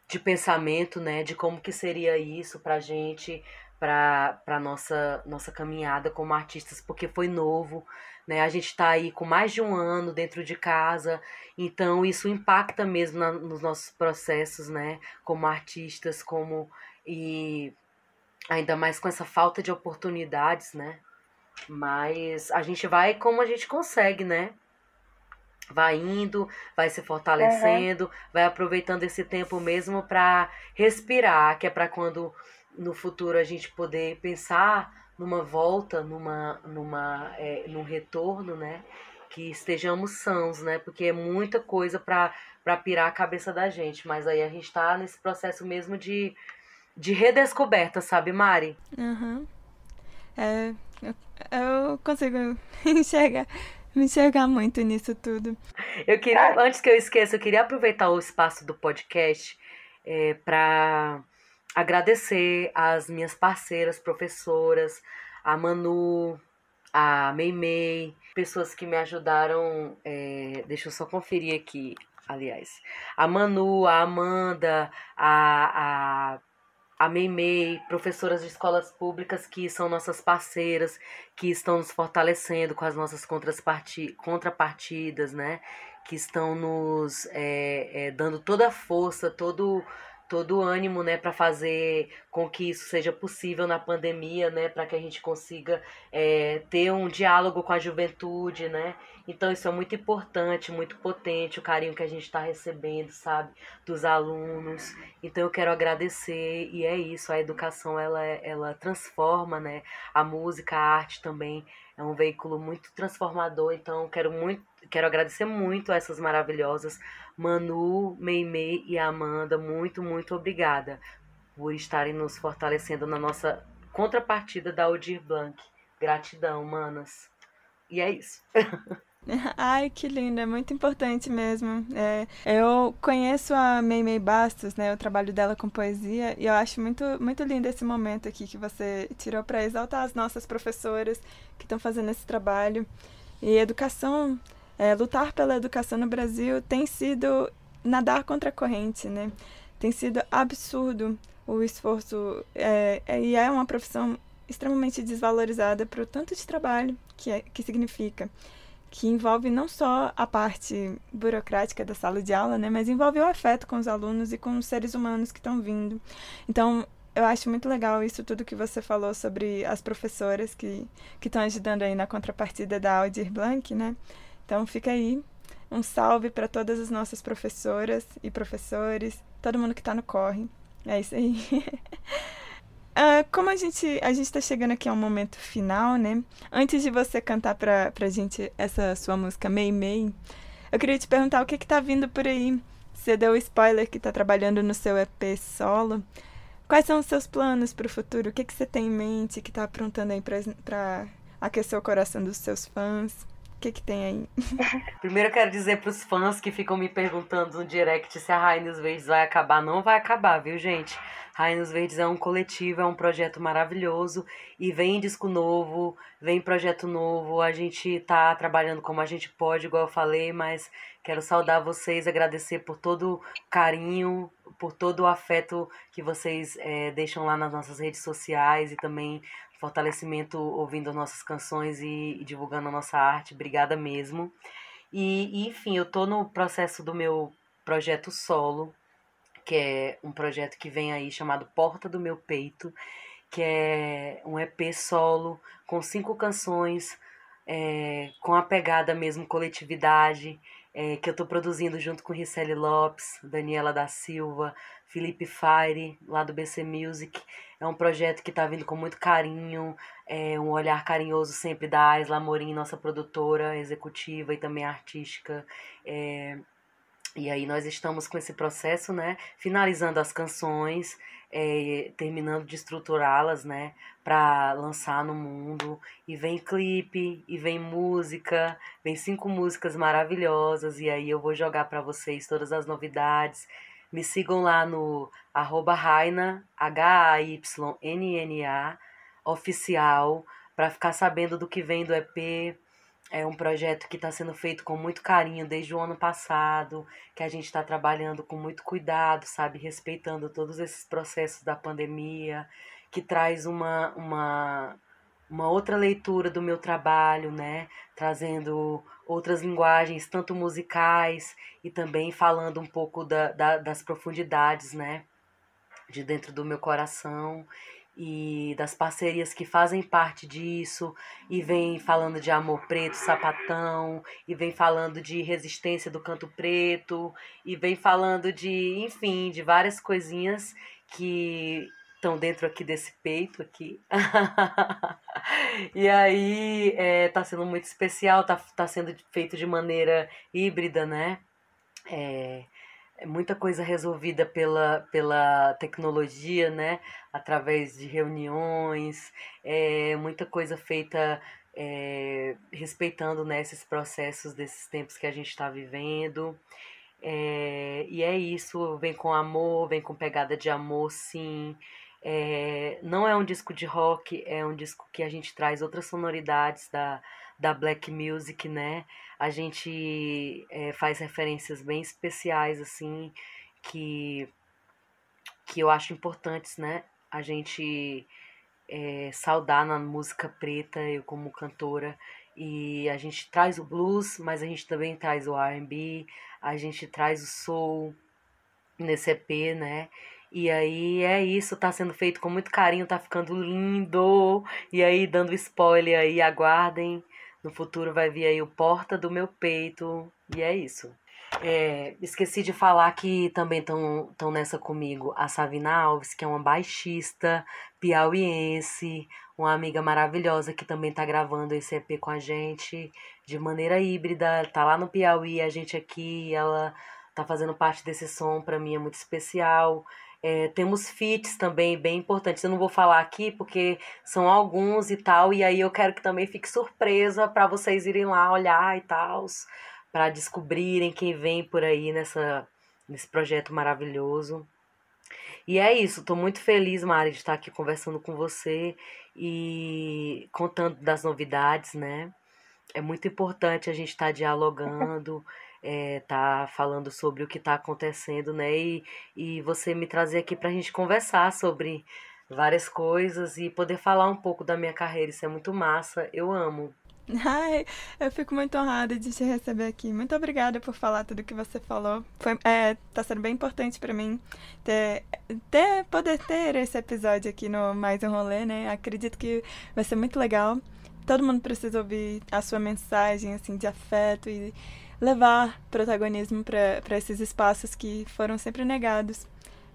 de pensamento, né? De como que seria isso pra gente, pra, pra nossa, nossa caminhada como artistas, porque foi novo, né? A gente está aí com mais de um ano dentro de casa, então isso impacta mesmo na, nos nossos processos, né? Como artistas, como... E Ainda mais com essa falta de oportunidades, né? Mas a gente vai como a gente consegue, né? Vai indo, vai se fortalecendo, uhum. vai aproveitando esse tempo mesmo para respirar, que é para quando no futuro a gente poder pensar numa volta, numa, numa, é, num retorno, né? Que estejamos sãos, né? Porque é muita coisa para pirar a cabeça da gente. Mas aí a gente está nesse processo mesmo de de redescoberta, sabe, Mari? Uhum. É, eu, consigo enxergar, me enxergar muito nisso tudo. Eu queria, antes que eu esqueça, eu queria aproveitar o espaço do podcast é, para agradecer as minhas parceiras, professoras, a Manu, a Meimei, pessoas que me ajudaram. É, deixa eu só conferir aqui, aliás. A Manu, a Amanda, a, a a Meimei, professoras de escolas públicas que são nossas parceiras, que estão nos fortalecendo com as nossas contrapartidas, né? Que estão nos é, é, dando toda a força, todo, todo o ânimo, né, para fazer com que isso seja possível na pandemia, né, para que a gente consiga é, ter um diálogo com a juventude, né. Então isso é muito importante, muito potente o carinho que a gente está recebendo, sabe, dos alunos. Então eu quero agradecer e é isso. A educação ela ela transforma, né, a música, a arte também é um veículo muito transformador. Então quero muito quero agradecer muito a essas maravilhosas Manu, Meimei e Amanda, muito, muito obrigada por estarem nos fortalecendo na nossa contrapartida da Aldir Blanc. Gratidão, manas. E é isso. Ai, que linda, é muito importante mesmo. É, eu conheço a Meimei Bastos, né, o trabalho dela com poesia, e eu acho muito, muito lindo esse momento aqui que você tirou para exaltar as nossas professoras que estão fazendo esse trabalho. E educação é, lutar pela educação no Brasil tem sido nadar contra a corrente, né? Tem sido absurdo o esforço é, é, e é uma profissão extremamente desvalorizada para o tanto de trabalho que, é, que significa, que envolve não só a parte burocrática da sala de aula, né, mas envolve o afeto com os alunos e com os seres humanos que estão vindo. Então, eu acho muito legal isso tudo que você falou sobre as professoras que estão ajudando aí na contrapartida da Aldir Blanc, né? Então fica aí um salve para todas as nossas professoras e professores, todo mundo que está no corre. É isso aí. uh, como a gente a gente está chegando aqui a um momento final, né? Antes de você cantar para pra gente essa sua música Mei Mei, eu queria te perguntar o que que tá vindo por aí. Você deu o spoiler que está trabalhando no seu EP solo. Quais são os seus planos para o futuro? O que, que você tem em mente que está aprontando aí para aquecer o coração dos seus fãs? Que, que tem aí? Primeiro eu quero dizer pros fãs que ficam me perguntando no direct se a Rainhos Verdes vai acabar. Não vai acabar, viu, gente? Rainhos Verdes é um coletivo, é um projeto maravilhoso e vem disco novo, vem projeto novo. A gente tá trabalhando como a gente pode, igual eu falei, mas quero saudar vocês, agradecer por todo o carinho, por todo o afeto que vocês é, deixam lá nas nossas redes sociais e também fortalecimento ouvindo nossas canções e, e divulgando a nossa arte. Obrigada mesmo. E, e, enfim, eu tô no processo do meu projeto solo, que é um projeto que vem aí chamado Porta do Meu Peito, que é um EP solo com cinco canções, é, com a pegada mesmo coletividade, é, que eu estou produzindo junto com Ricelli Lopes, Daniela da Silva, Felipe Fire, lá do BC Music. É um projeto que está vindo com muito carinho, é um olhar carinhoso sempre da Aisla Amorim, nossa produtora executiva e também artística. É, e aí nós estamos com esse processo, né? Finalizando as canções, é, terminando de estruturá-las, né? Para lançar no mundo. E vem clipe, e vem música, vem cinco músicas maravilhosas. E aí eu vou jogar para vocês todas as novidades. Me sigam lá no arroba Raina, H-A-Y-N-N-A, oficial, para ficar sabendo do que vem do EP. É um projeto que está sendo feito com muito carinho desde o ano passado, que a gente está trabalhando com muito cuidado, sabe? Respeitando todos esses processos da pandemia, que traz uma, uma, uma outra leitura do meu trabalho, né? Trazendo outras linguagens, tanto musicais e também falando um pouco da, da, das profundidades, né? De dentro do meu coração e das parcerias que fazem parte disso, e vem falando de amor preto, sapatão, e vem falando de resistência do canto preto, e vem falando de, enfim, de várias coisinhas que estão dentro aqui desse peito aqui. e aí é, tá sendo muito especial, tá, tá sendo feito de maneira híbrida, né? É, é muita coisa resolvida pela, pela tecnologia, né? Através de reuniões, é, muita coisa feita é, respeitando né, esses processos desses tempos que a gente está vivendo. É, e é isso, vem com amor, vem com pegada de amor, sim. É, não é um disco de rock, é um disco que a gente traz outras sonoridades da, da black music, né? A gente é, faz referências bem especiais, assim, que, que eu acho importantes, né? A gente é, saudar na música preta, eu como cantora. E a gente traz o blues, mas a gente também traz o R&B, a gente traz o soul nesse EP, né? E aí é isso, tá sendo feito com muito carinho, tá ficando lindo. E aí, dando spoiler aí, aguardem. No futuro vai vir aí o Porta do Meu Peito. E é isso. É, esqueci de falar que também estão nessa comigo a Savina Alves, que é uma baixista piauiense, uma amiga maravilhosa que também está gravando esse EP com a gente de maneira híbrida. Tá lá no Piauí, a gente aqui, ela tá fazendo parte desse som, para mim é muito especial. É, temos feats também bem importantes. Eu não vou falar aqui porque são alguns e tal, e aí eu quero que também fique surpresa para vocês irem lá olhar e tal, para descobrirem quem vem por aí nessa, nesse projeto maravilhoso. E é isso, estou muito feliz, Mari, de estar aqui conversando com você e contando das novidades, né? É muito importante a gente estar tá dialogando, é, tá falando sobre o que está acontecendo, né? E, e você me trazer aqui para a gente conversar sobre várias coisas e poder falar um pouco da minha carreira. Isso é muito massa. Eu amo. Ai, eu fico muito honrada de te receber aqui. Muito obrigada por falar tudo que você falou. Foi, é, tá sendo bem importante para mim ter, ter, poder ter esse episódio aqui no Mais um Rolê, né? Acredito que vai ser muito legal. Todo mundo precisa ouvir a sua mensagem, assim, de afeto e levar protagonismo para esses espaços que foram sempre negados.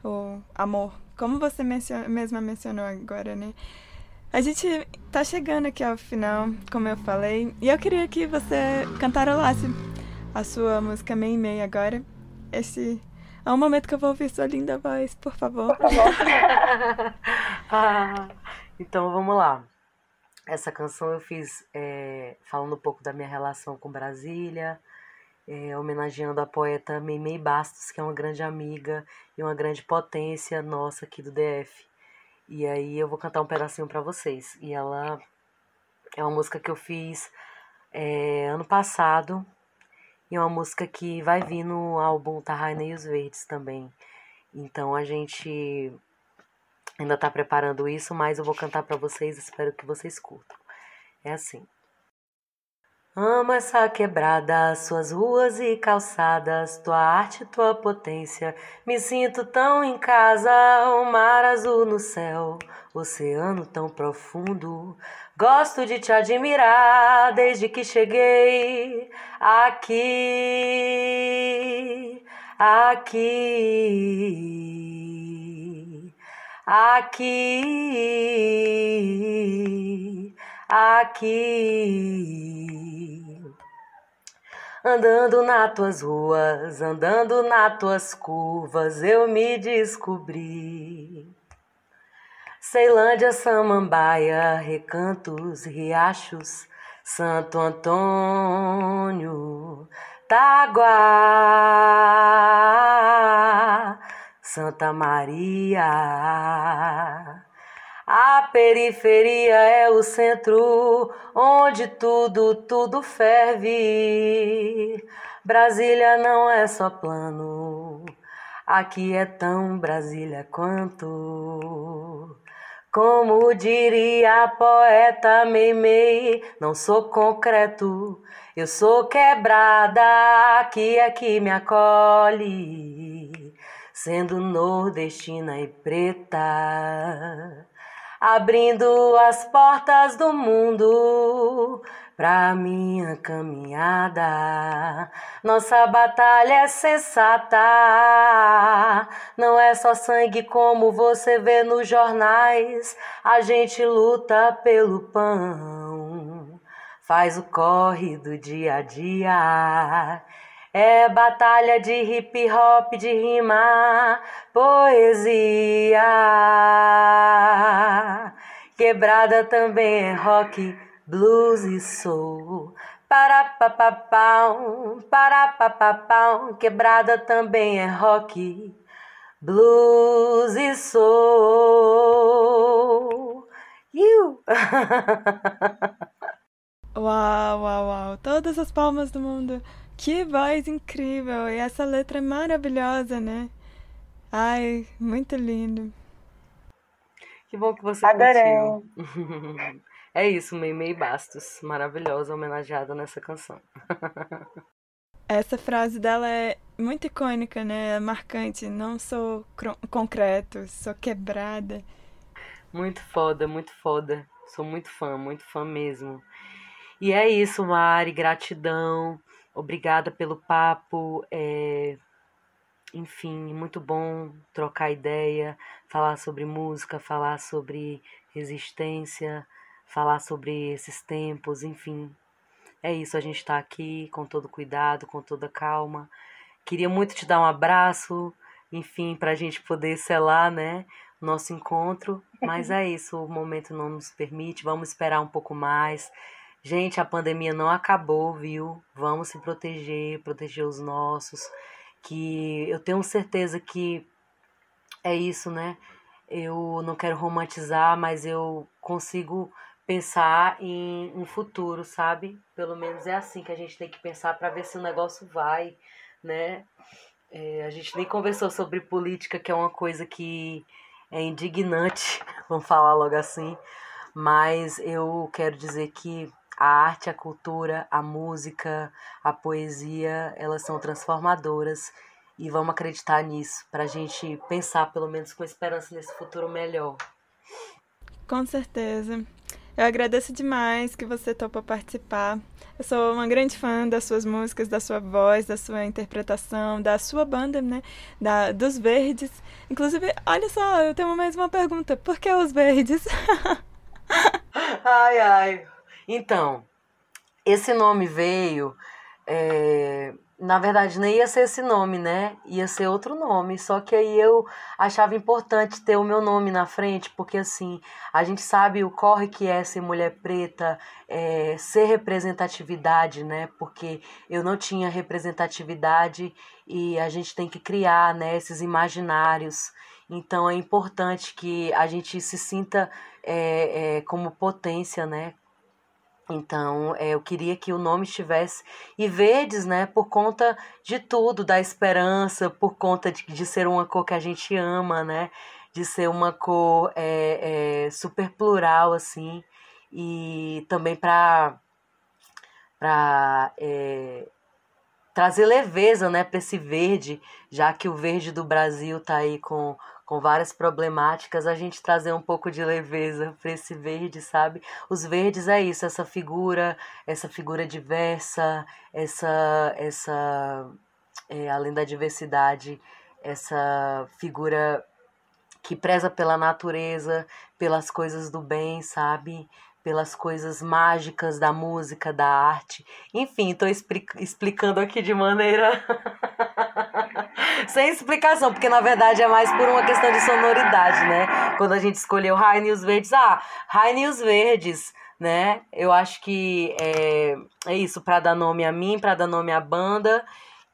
O amor, como você mesma mencionou agora, né? A gente tá chegando aqui ao final, como eu falei, e eu queria que você cantarolasse a sua música Mei Mei agora. Esse é um momento que eu vou ouvir sua linda voz, por favor. Por favor. ah, então vamos lá. Essa canção eu fiz é, falando um pouco da minha relação com Brasília, é, homenageando a poeta Meimei Bastos, que é uma grande amiga e uma grande potência nossa aqui do DF. E aí eu vou cantar um pedacinho para vocês. E ela é uma música que eu fiz é, ano passado. E é uma música que vai vir no álbum Tarraina e os Verdes também. Então a gente ainda tá preparando isso, mas eu vou cantar para vocês, espero que vocês curtam. É assim. Amo essa quebrada, suas ruas e calçadas, tua arte, tua potência. Me sinto tão em casa, o mar azul no céu, oceano tão profundo. Gosto de te admirar desde que cheguei aqui, aqui, aqui, aqui andando nas tuas ruas, andando nas tuas curvas, eu me descobri. Ceilândia, Samambaia, recantos, riachos, Santo Antônio, Taguá, Santa Maria. A periferia é o centro onde tudo, tudo ferve. Brasília não é só plano, aqui é tão Brasília quanto. Como diria a poeta Meimei, não sou concreto, eu sou quebrada, aqui é que me acolhe, sendo nordestina e preta abrindo as portas do mundo pra minha caminhada. Nossa batalha é sensata, não é só sangue como você vê nos jornais. A gente luta pelo pão, faz o corre do dia a dia. É batalha de hip hop, de rima, poesia. Quebrada também é rock, blues e soul. Para papapau, para papapau. Quebrada também é rock, blues e soul. You. uau, uau, uau. Todas as palmas do mundo. Que voz incrível! E essa letra é maravilhosa, né? Ai, muito lindo. Que bom que você Adorei. curtiu. é isso, Meimei Bastos, maravilhosa, homenageada nessa canção. Essa frase dela é muito icônica, né? Marcante. Não sou concreto, sou quebrada. Muito foda, muito foda. Sou muito fã, muito fã mesmo. E é isso, Mari. Gratidão. Obrigada pelo papo. É... Enfim, muito bom trocar ideia, falar sobre música, falar sobre resistência, falar sobre esses tempos, enfim. É isso, a gente está aqui com todo cuidado, com toda calma. Queria muito te dar um abraço, enfim, para a gente poder selar, né, nosso encontro. Mas é isso, o momento não nos permite. Vamos esperar um pouco mais. Gente, a pandemia não acabou, viu? Vamos se proteger, proteger os nossos. Que eu tenho certeza que é isso, né? Eu não quero romantizar, mas eu consigo pensar em um futuro, sabe? Pelo menos é assim que a gente tem que pensar para ver se o negócio vai, né? É, a gente nem conversou sobre política, que é uma coisa que é indignante, vamos falar logo assim, mas eu quero dizer que a arte, a cultura, a música, a poesia, elas são transformadoras e vamos acreditar nisso, para a gente pensar, pelo menos com esperança nesse futuro melhor. Com certeza. Eu agradeço demais que você topou participar. Eu sou uma grande fã das suas músicas, da sua voz, da sua interpretação, da sua banda, né? Da, dos Verdes. Inclusive, olha só, eu tenho mais uma pergunta. Por que os Verdes? ai, ai. Então, esse nome veio. É, na verdade, nem ia ser esse nome, né? Ia ser outro nome. Só que aí eu achava importante ter o meu nome na frente, porque assim, a gente sabe o corre que é ser mulher preta, é, ser representatividade, né? Porque eu não tinha representatividade e a gente tem que criar, né, esses imaginários. Então é importante que a gente se sinta é, é, como potência, né? Então, é, eu queria que o nome estivesse. E verdes, né, por conta de tudo, da esperança, por conta de, de ser uma cor que a gente ama, né? De ser uma cor é, é, super plural, assim. E também para para é, trazer leveza né, para esse verde, já que o verde do Brasil está aí com, com várias problemáticas, a gente trazer um pouco de leveza para esse verde, sabe? Os verdes é isso, essa figura, essa figura diversa, essa, essa é, além da diversidade, essa figura que preza pela natureza, pelas coisas do bem, sabe? Pelas coisas mágicas da música, da arte. Enfim, estou explicando aqui de maneira sem explicação, porque na verdade é mais por uma questão de sonoridade, né? Quando a gente escolheu e os Verdes, ah, e os Verdes, né? Eu acho que é, é isso, para dar nome a mim, para dar nome à banda,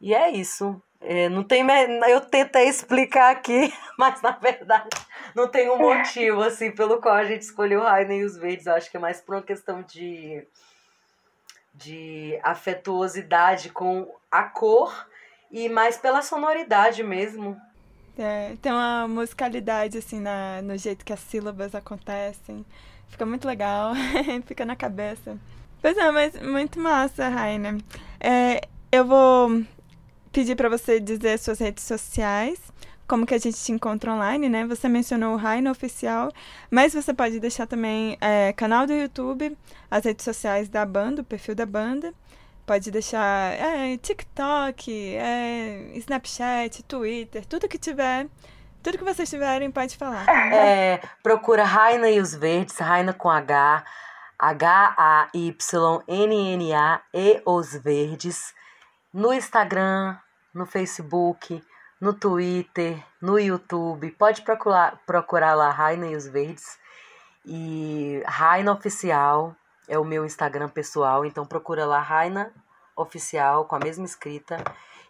e é isso. É, não tem, eu tentei explicar aqui, mas na verdade não tem um motivo assim pelo qual a gente escolheu e os Verdes. Eu acho que é mais por uma questão de de afetuosidade com a cor e mais pela sonoridade mesmo. É, tem uma musicalidade, assim, na, no jeito que as sílabas acontecem. Fica muito legal, fica na cabeça. Pois é, mas muito massa, Raina. É, eu vou pedir para você dizer suas redes sociais, como que a gente te encontra online, né? Você mencionou o Raina Oficial, mas você pode deixar também é, canal do YouTube, as redes sociais da banda, o perfil da banda. Pode deixar é, TikTok, é, Snapchat, Twitter, tudo que tiver. Tudo que vocês tiverem, pode falar. É, procura Raina e os Verdes, Raina com H, H-A-Y-N-N-A e os Verdes, no Instagram, no Facebook, no Twitter, no YouTube. Pode procurar, procurar lá Raina e os Verdes. E Raina Oficial é o meu Instagram pessoal, então procura lá Raina Oficial com a mesma escrita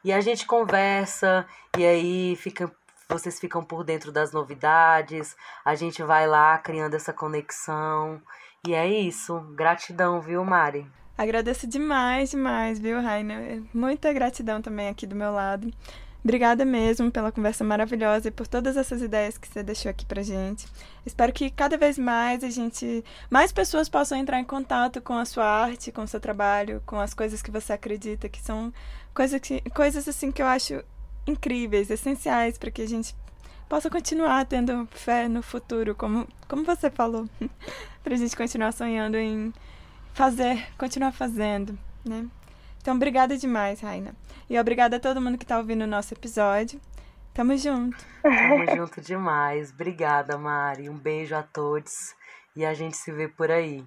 e a gente conversa e aí fica vocês ficam por dentro das novidades, a gente vai lá criando essa conexão. E é isso. Gratidão, viu, Mari? Agradeço demais, demais, viu, Raina? Muita gratidão também aqui do meu lado. Obrigada mesmo pela conversa maravilhosa e por todas essas ideias que você deixou aqui pra gente. Espero que cada vez mais a gente, mais pessoas possam entrar em contato com a sua arte, com o seu trabalho, com as coisas que você acredita, que são coisas que, coisas assim que eu acho incríveis, essenciais para que a gente possa continuar tendo fé no futuro, como como você falou, para a gente continuar sonhando em fazer, continuar fazendo, né? Então, obrigada demais, Raina. E obrigada a todo mundo que está ouvindo o nosso episódio. Tamo junto. Tamo junto demais. Obrigada, Mari. Um beijo a todos e a gente se vê por aí.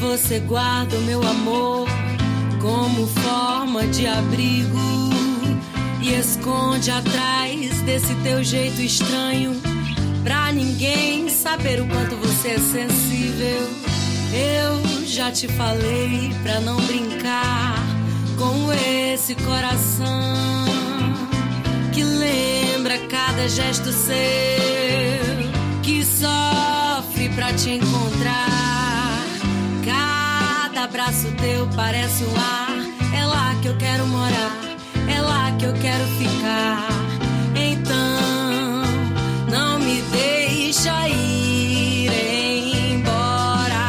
Você guarda o meu amor como forma de abrigo e esconde atrás desse teu jeito estranho pra ninguém saber o quanto você é sensível. Eu já te falei pra não brincar com esse coração que lembra cada gesto seu que sofre pra te encontrar abraço teu parece um ar. É lá que eu quero morar, é lá que eu quero ficar. Então, não me deixa ir embora.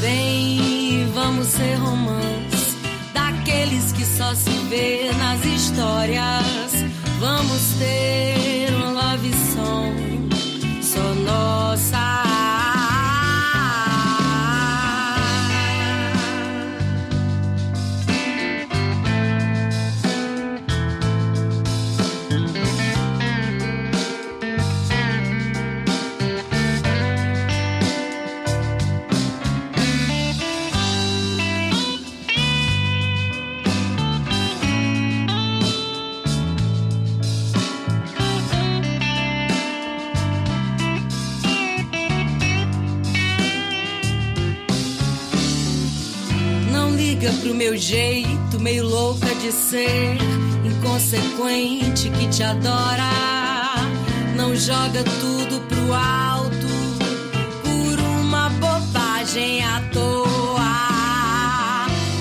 Vem, vamos ser romance daqueles que só se vê nas histórias. Ser, inconsequente que te adora. Não joga tudo pro alto por uma bobagem à toa.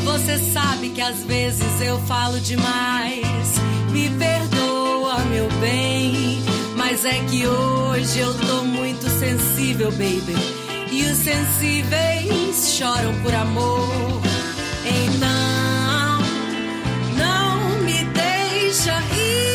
Você sabe que às vezes eu falo demais. Me perdoa, meu bem. Mas é que hoje eu tô muito sensível, baby. E os sensíveis choram por amor. Deixa